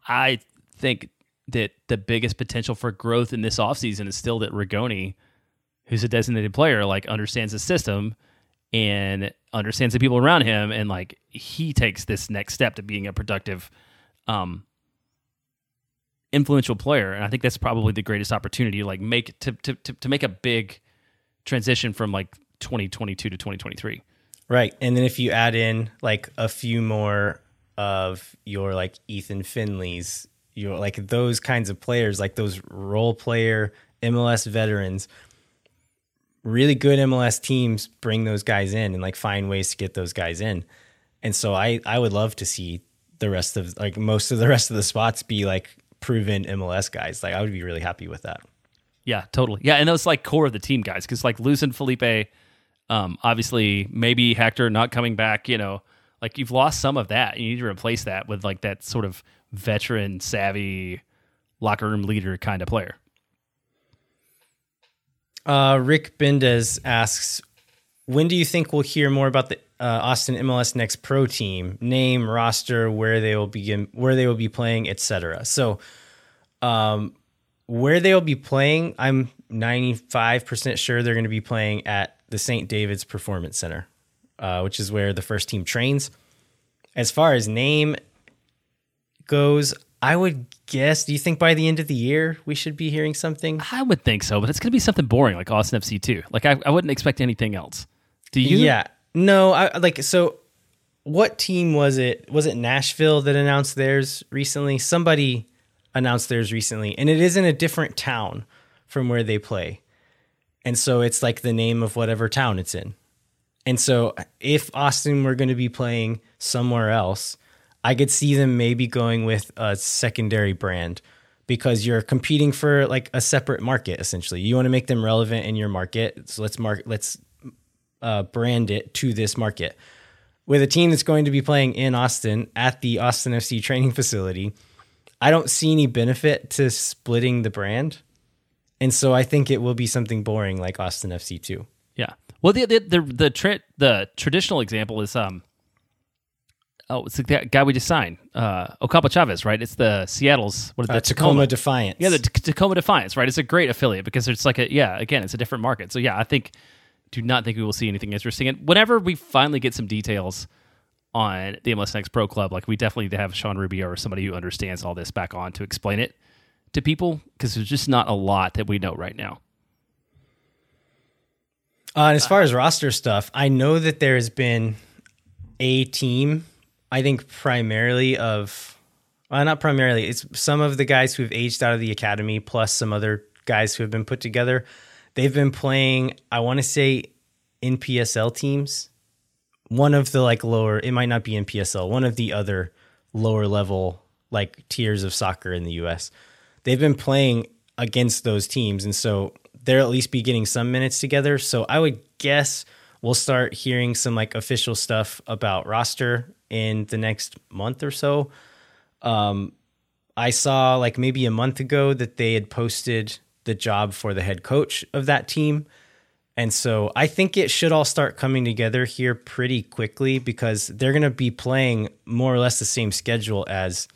I think that the biggest potential for growth in this offseason is still that Rigoni, who's a designated player, like understands the system and understands the people around him and like he takes this next step to being a productive um influential player and i think that's probably the greatest opportunity to like make to to to, to make a big transition from like 2022 to 2023 right and then if you add in like a few more of your like ethan finleys you know, like those kinds of players, like those role player MLS veterans, really good MLS teams bring those guys in and like find ways to get those guys in. And so I I would love to see the rest of like most of the rest of the spots be like proven MLS guys. Like I would be really happy with that. Yeah, totally. Yeah, and those like core of the team guys because like losing Felipe, um, obviously maybe Hector not coming back. You know, like you've lost some of that. You need to replace that with like that sort of veteran, savvy, locker room leader kind of player. Uh, Rick Bendez asks, when do you think we'll hear more about the uh, Austin MLS Next Pro team name, roster, where they will begin, where they will be playing, etc. So, um, where they will be playing, I'm 95% sure they're going to be playing at the St. David's Performance Center, uh, which is where the first team trains. As far as name goes, I would guess. Do you think by the end of the year we should be hearing something? I would think so, but it's going to be something boring like Austin FC too. Like I, I wouldn't expect anything else. Do you? Yeah. No, I like so what team was it? Was it Nashville that announced theirs recently? Somebody announced theirs recently, and it is in a different town from where they play. And so it's like the name of whatever town it's in. And so if Austin were going to be playing somewhere else, I could see them maybe going with a secondary brand because you're competing for like a separate market essentially. You want to make them relevant in your market. So let's mark let's uh, brand it to this market. With a team that's going to be playing in Austin at the Austin FC training facility, I don't see any benefit to splitting the brand. And so I think it will be something boring like Austin FC too. Yeah. Well, the the the the, tra- the traditional example is um. Oh, it's the guy we just signed, uh, Ocampo Chavez, right? It's the Seattle's what is Uh, that? Tacoma Defiance. Yeah, the T- Tacoma Defiance, right? It's a great affiliate because it's like a yeah. Again, it's a different market. So yeah, I think do not think we will see anything interesting. And whenever we finally get some details on the MLS Next Pro Club, like we definitely need to have Sean Rubio or somebody who understands all this back on to explain it to people because there's just not a lot that we know right now. Uh, and as far as roster stuff, I know that there has been a team, I think primarily of, well, not primarily, it's some of the guys who have aged out of the academy, plus some other guys who have been put together. They've been playing, I want to say, in PSL teams. One of the like lower, it might not be in PSL, one of the other lower level like tiers of soccer in the US. They've been playing against those teams. And so they'll at least be getting some minutes together. So I would guess we'll start hearing some like official stuff about roster in the next month or so. Um, I saw like maybe a month ago that they had posted the job for the head coach of that team. And so I think it should all start coming together here pretty quickly because they're going to be playing more or less the same schedule as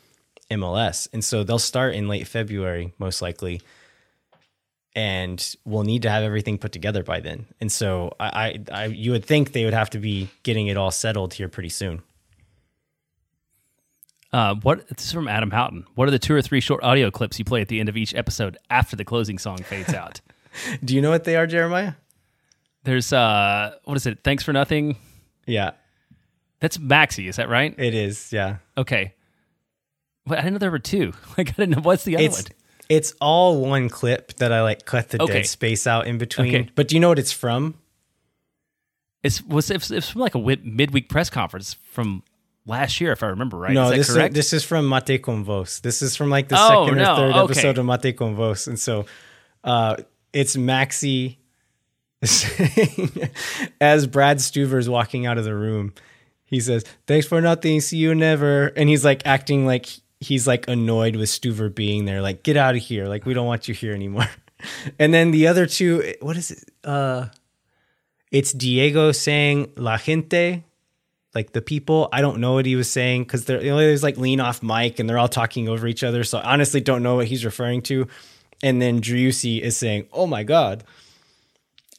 MLS. And so they'll start in late February, most likely. And we'll need to have everything put together by then. And so I, I, I you would think they would have to be getting it all settled here pretty soon. Uh, what this is from Adam Houghton. What are the two or three short audio clips you play at the end of each episode after the closing song fades out? Do you know what they are, Jeremiah? There's uh, what is it? Thanks for nothing. Yeah, That's Maxi, is that right? it is. Yeah. Okay. But I didn't know there were two. Like I didn't know what's the other it's one. it's all one clip that I like cut the Okay. dead space out in between. Okay. But do you know what it's from? It's was it's, it's from like a midweek press conference from last year, if I remember right. no, is that this correct? is this is from Mate con Vos. This is from like the Oh, second or third Okay. episode of Mate con Vos, and so uh, it's Maxi saying, as Brad Stuver's walking out of the room. He says, "Thanks for nothing. See you never." And he's like acting like he's like annoyed with Stuver being there. Like, get out of here. Like, we don't want you here anymore. And then the other two, what is it? Uh, it's Diego saying "La gente," like the people. I don't know what he was saying because they're you know, there's like lean off mic and they're all talking over each other. So I honestly don't know what he's referring to. And then Driussi is saying, "Oh my god."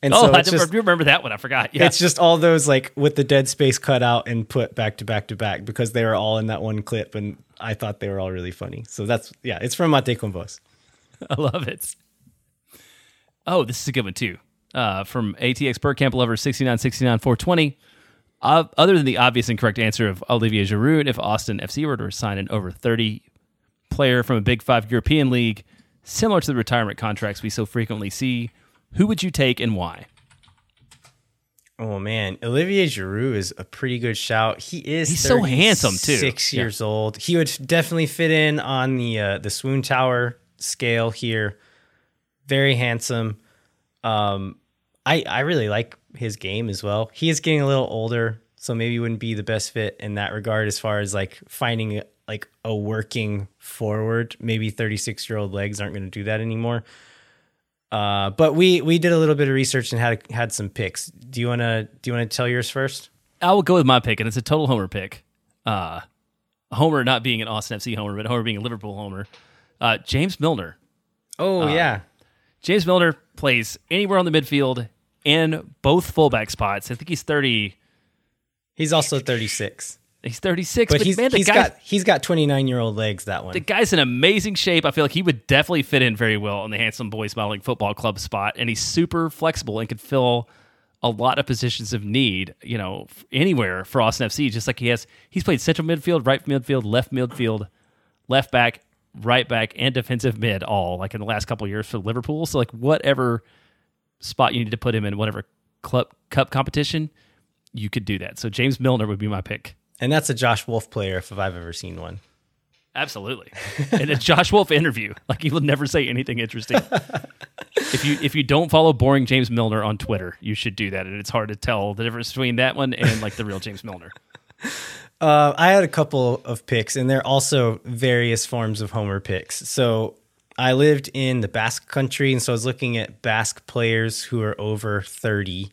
And oh, so I just, remember that one. I forgot. Yeah. it's just all those like with the dead space cut out and put back to back to back because they were all in that one clip and I thought they were all really funny. So that's yeah, it's from Mate con Vos. I love it. Oh, this is a good one too. Uh, from ATX Camp Lover 6969 420. Uh, other than the obvious and correct answer of Olivier Giroud, if Austin FC were to sign an over 30 player from a Big Five European league, similar to the retirement contracts we so frequently see, who would you take and why? Oh man, Olivier Giroud is a pretty good shout. He is He's so handsome, too. Six Yeah. years old. He would definitely fit in on the uh, the swoon tower scale here. Very handsome. Um, I I really like his game as well. He is getting a little older, so maybe wouldn't be the best fit in that regard as far as like finding like a working forward. Maybe thirty six year old legs aren't going to do that anymore. Uh, but we we did a little bit of research and had had some picks. Do you wanna do you wanna tell yours first? I will go with my pick, and it's a total homer pick. Uh, homer not being an Austin FC homer, but Homer being a Liverpool homer. Uh, James Milner. Oh yeah, James Milner plays anywhere on the midfield and both fullback spots. I think he's thirty. he's also thirty six, He's thirty six, but, but, he's man, the he's got he's got twenty nine year old legs. That one. the guy's in amazing shape. I feel like he would definitely fit in very well on the Handsome Boys Modeling Football Club spot, and he's super flexible and could fill a lot of positions of need. You know, anywhere for Austin FC. Just like he has, he's played central midfield, right midfield, left midfield, left back, right back, and defensive mid all like in the last couple of years for Liverpool. So like whatever spot you need to put him in, whatever club cup competition, you could do that. So James Milner would be my pick. and that's a Josh Wolff player if I've ever seen one. Absolutely. In a Josh Wolff interview, like he will never say anything interesting. if you if you don't follow boring James Milner on Twitter, you should do that. And it's hard to tell the difference between that one and like the real James Milner. Uh, I had a couple of picks, and they're also various forms of Homer picks. So I lived in the Basque country, and so I was looking at Basque players who are over 30.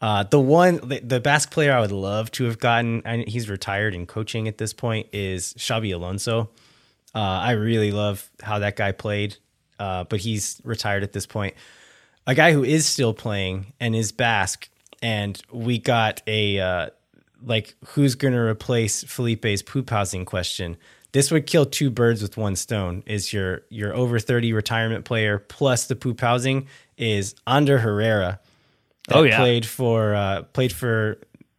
Uh, the one, the, the Basque player I would love to have gotten, he's retired and coaching at this point, is Xabi Alonso. Uh, I really love how that guy played, uh, but he's retired at this point. A guy who is still playing and is Basque, and we got a uh, like who's going to replace Felipe's poop housing question. This would kill two birds with one stone. Is your your over thirty retirement player plus the poop housing is Ander Herrera. that Oh, yeah. played for uh, played for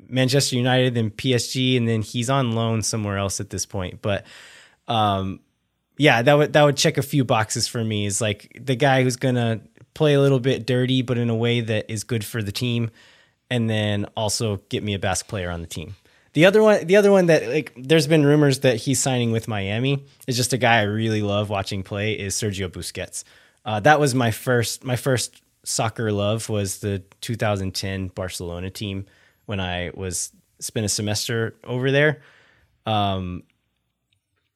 Manchester United then PSG, and then he's on loan somewhere else at this point. But um, yeah, that would that would check a few boxes for me. Is like the guy who's gonna play a little bit dirty, but in a way that is good for the team, and then also get me a Basque player on the team. The other one, the other one that like, there's been rumors that he's signing with Miami is just a guy I really love watching play is Sergio Busquets. Uh, that was my first my first soccer love was the 2010 Barcelona team when I was spent a semester over there. Um,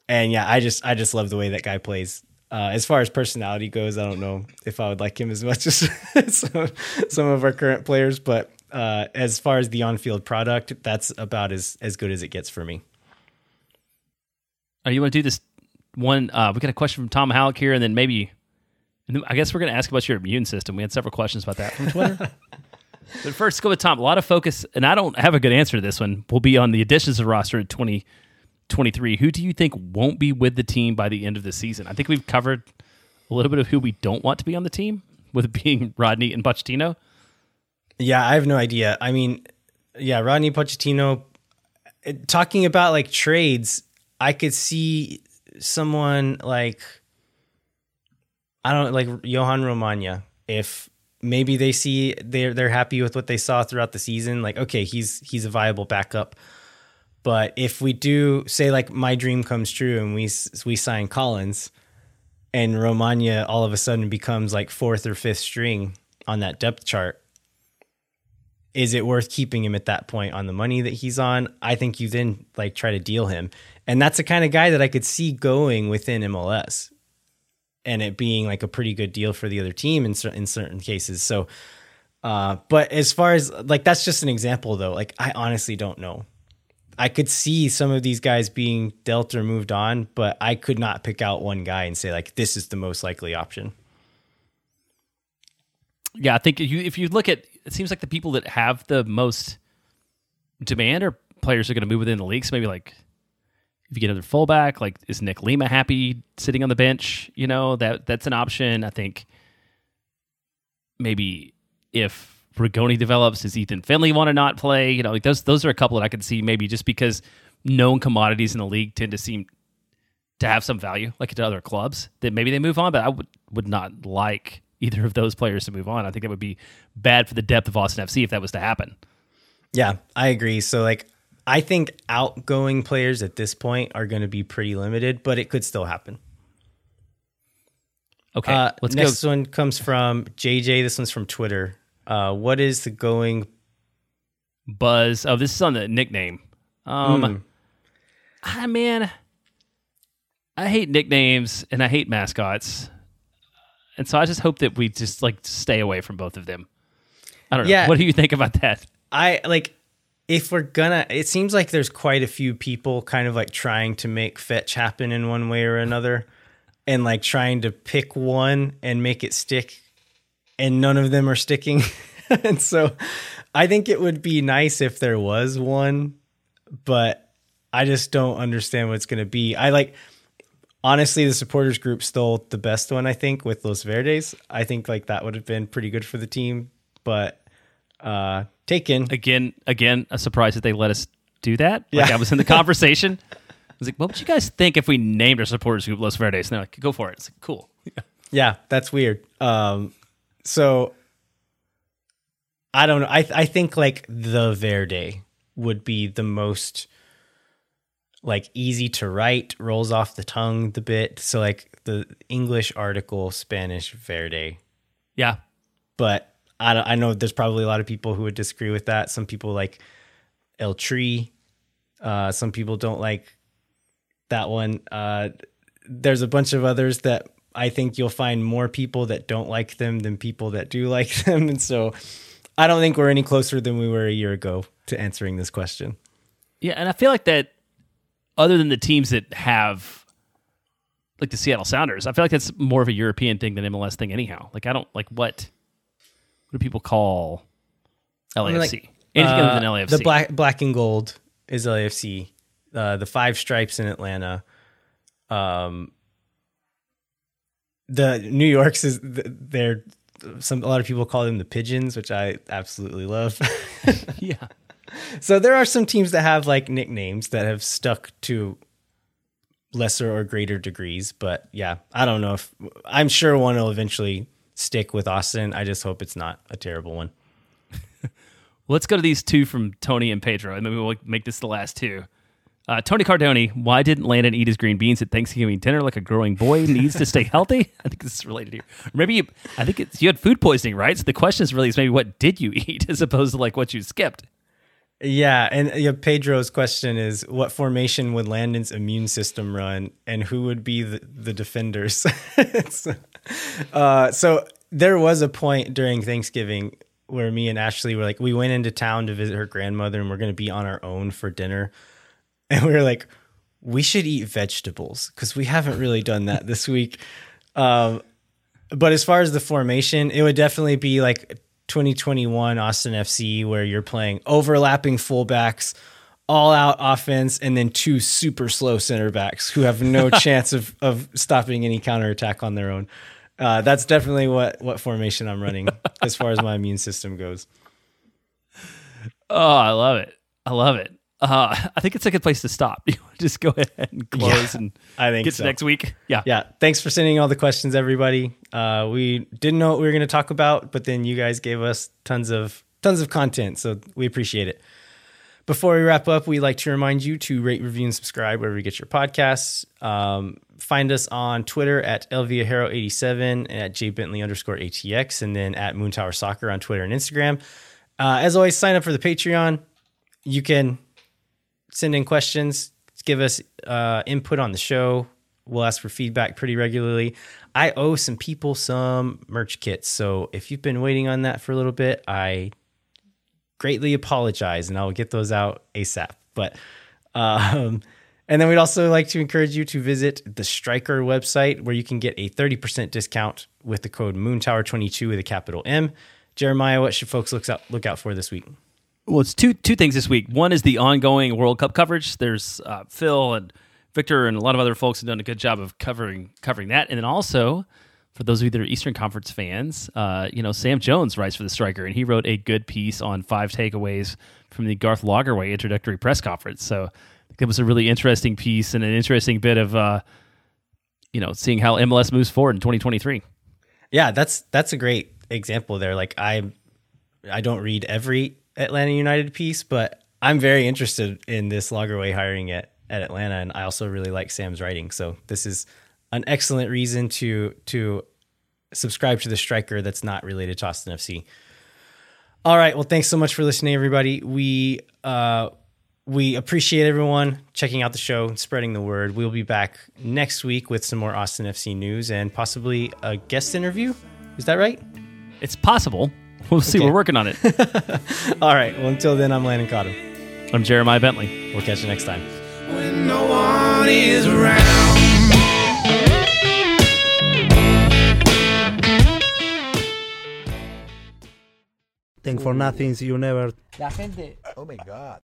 and yeah, I just I just love the way that guy plays. Uh, as far as personality goes, I don't know if I would like him as much as some, some of our current players, but uh, as far as the on-field product, that's about as as good as it gets for me. Oh, you want to do this one? Uh, we got a question from Tom Halleck here, and then maybe, and then I guess we're going to ask about your immune system. We had several questions about that from Twitter. but first, go with Tom. A lot of focus, and I don't have a good answer to this one. Will be on the additions of roster in 2023. Who do you think won't be with the team by the end of the season? I think we've covered a little bit of who we don't want to be on the team, with being Rodney and Pochettino. Yeah, I have no idea. I mean, yeah, Rodney Pochettino talking about like trades, I could see someone like I don't like Johan Romaña if maybe they see they're they're happy with what they saw throughout the season like okay, he's he's a viable backup. But if we do say like my dream comes true and we we sign Collins and Romaña all of a sudden becomes like fourth or fifth string on that depth chart, is it worth keeping him at that point on the money that he's on? I think you then like try to deal him. And that's the kind of guy that I could see going within MLS and it being like a pretty good deal for the other team in, cer- in certain cases. So, uh, but as far as like, that's just an example though. Like, I honestly don't know. I could see some of these guys being dealt or moved on, but I could not pick out one guy and say like, this is the most likely option. Yeah, I think if you if you look at it seems like the people that have the most demand are players are going to move within the league. So maybe like if you get another fullback, like is Nick Lima happy sitting on the bench? You know that that's an option. I think maybe if Rigoni develops, does Ethan Finlay want to not play? You know, like those those are a couple that I could see maybe just because known commodities in the league tend to seem to have some value, like to other clubs that maybe they move on. But I would would not like either of those players to move on. I think that would be bad for the depth of Austin FC if that was to happen. Yeah, I agree. So like I think outgoing players at this point are going to be pretty limited, but it could still happen. Okay, Uh, let's next go. one comes from JJ. This one's from Twitter. Uh, what is the going? Buzz. Oh, this is on the nickname. Um, Hmm. ah, man, I hate nicknames and I hate mascots, and so I just hope that we just like stay away from both of them. I don't know. Yeah. What do you think about that? I like if we're gonna. It seems like there's quite a few people kind of like trying to make fetch happen in one way or another, and like trying to pick one and make it stick, and none of them are sticking. and so, I think it would be nice if there was one, but I just don't understand what it's gonna be. I like. Honestly, the supporters group stole the best one, I think, with Los Verdes. I think like that would have been pretty good for the team, but uh taken. Again, again, a surprise that they let us do that. Like Yeah. I was in the conversation. I was like, "What would you guys think if we named our supporters group Los Verdes?" And they're like, "Go for it." It's like, cool. Yeah, that's weird. Um so I don't know. I I think like the Verde would be the most like easy to write, rolls off the tongue the bit. So like the English article, Spanish Verde. Yeah, But I don't, I know there's probably a lot of people who would disagree with that. Some people like El Tree. Uh, some people don't like that one. Uh, there's a bunch of others that I think you'll find more people that don't like them than people that do like them. And so I don't think we're any closer than we were a year ago to answering this question. Yeah, and I feel like that other than the teams that have like the Seattle Sounders, I feel like that's more of a European thing than MLS thing anyhow. Like I don't like what what do people call LAFC? mean, like, Anything Uh, other than LAFC. The black, black and gold is LAFC. Uh, the five stripes in Atlanta. Um, the New York's is th- they're some a lot of people call them the pigeons, which I absolutely love. yeah. so there are some teams that have like nicknames that have stuck to lesser or greater degrees, but yeah, I don't know if I'm sure one will eventually stick with Austin. I just hope it's not a terrible one. Let's go to these two from Tony and Pedro, and maybe we'll make this the last two. Uh, Tony Cardoni, why didn't Landon eat his green beans at Thanksgiving dinner like a growing boy needs to stay healthy? I think this is related here. Maybe you, I think it's, you had food poisoning, right? So the question is really is maybe what did you eat as opposed to like what you skipped. Yeah, and yeah, Pedro's question is what formation would Landon's immune system run and who would be the, the defenders? so, uh, so there was a point during Thanksgiving where me and Ashley were like, we went into town to visit her grandmother and we're going to be on our own for dinner. And we were like, we should eat vegetables because we haven't really done that this week. Um, but as far as the formation, it would definitely be like 2021 Austin FC, where you're playing overlapping fullbacks, all out offense, and then two super slow center backs who have no chance of, of stopping any counterattack on their own. Uh, that's definitely what, what formation I'm running as far as my immune system goes. Oh, I love it. I love it. Uh, I think it's a good place to stop. You Just go ahead and close Yeah, and I think get so. to next week. Yeah. yeah thanks for sending all the questions everybody uh, we didn't know what we were going to talk about but then you guys gave us tons of tons of content so we appreciate it before we wrap up we'd like to remind you to rate review and subscribe wherever you get your podcasts um, find us on twitter at lviahero87 and at jbentley underscore atx and then at moontower soccer on twitter and instagram uh, as always sign up for the patreon you can send in questions, give us uh, input on the show. We'll ask for feedback pretty regularly. I owe some people some merch kits. So if you've been waiting on that for a little bit, I greatly apologize and I'll get those out ASAP. But, um, and then we'd also like to encourage you to visit the Striker website where you can get a 30% discount with the code Moontower22 with a capital M. Jeremiah, what should folks look out, look out for this week? Well, it's two two things this week. One is the ongoing World Cup coverage. There's uh, Phil and Victor and a lot of other folks have done a good job of covering covering that. And then also, for those of you that are Eastern Conference fans, uh, you know Sam Jones writes for the Striker, and he wrote a good piece on five takeaways from the Garth Lagerwey introductory press conference. So it was a really interesting piece and an interesting bit of uh, you know seeing how MLS moves forward in 2023. Yeah, that's that's a great example there. Like I I don't read every Atlanta United piece, but I'm very interested in this Lagerwey hiring at, at Atlanta, and I also really like Sam's writing. So this is an excellent reason to to subscribe to the striker that's not related to Austin FC. All right. Well, thanks so much for listening, everybody. We uh, we appreciate everyone checking out the show and spreading the word. We'll be back next week with some more Austin FC news and possibly a guest interview. Is that right? It's possible. We'll see. Okay. We're working on it. All right. Well, until then, I'm Landon Cotton. I'm Jeremiah Bentley. We'll catch you next time. when no one is around. Thank for nothing, you never. La gente Oh my God.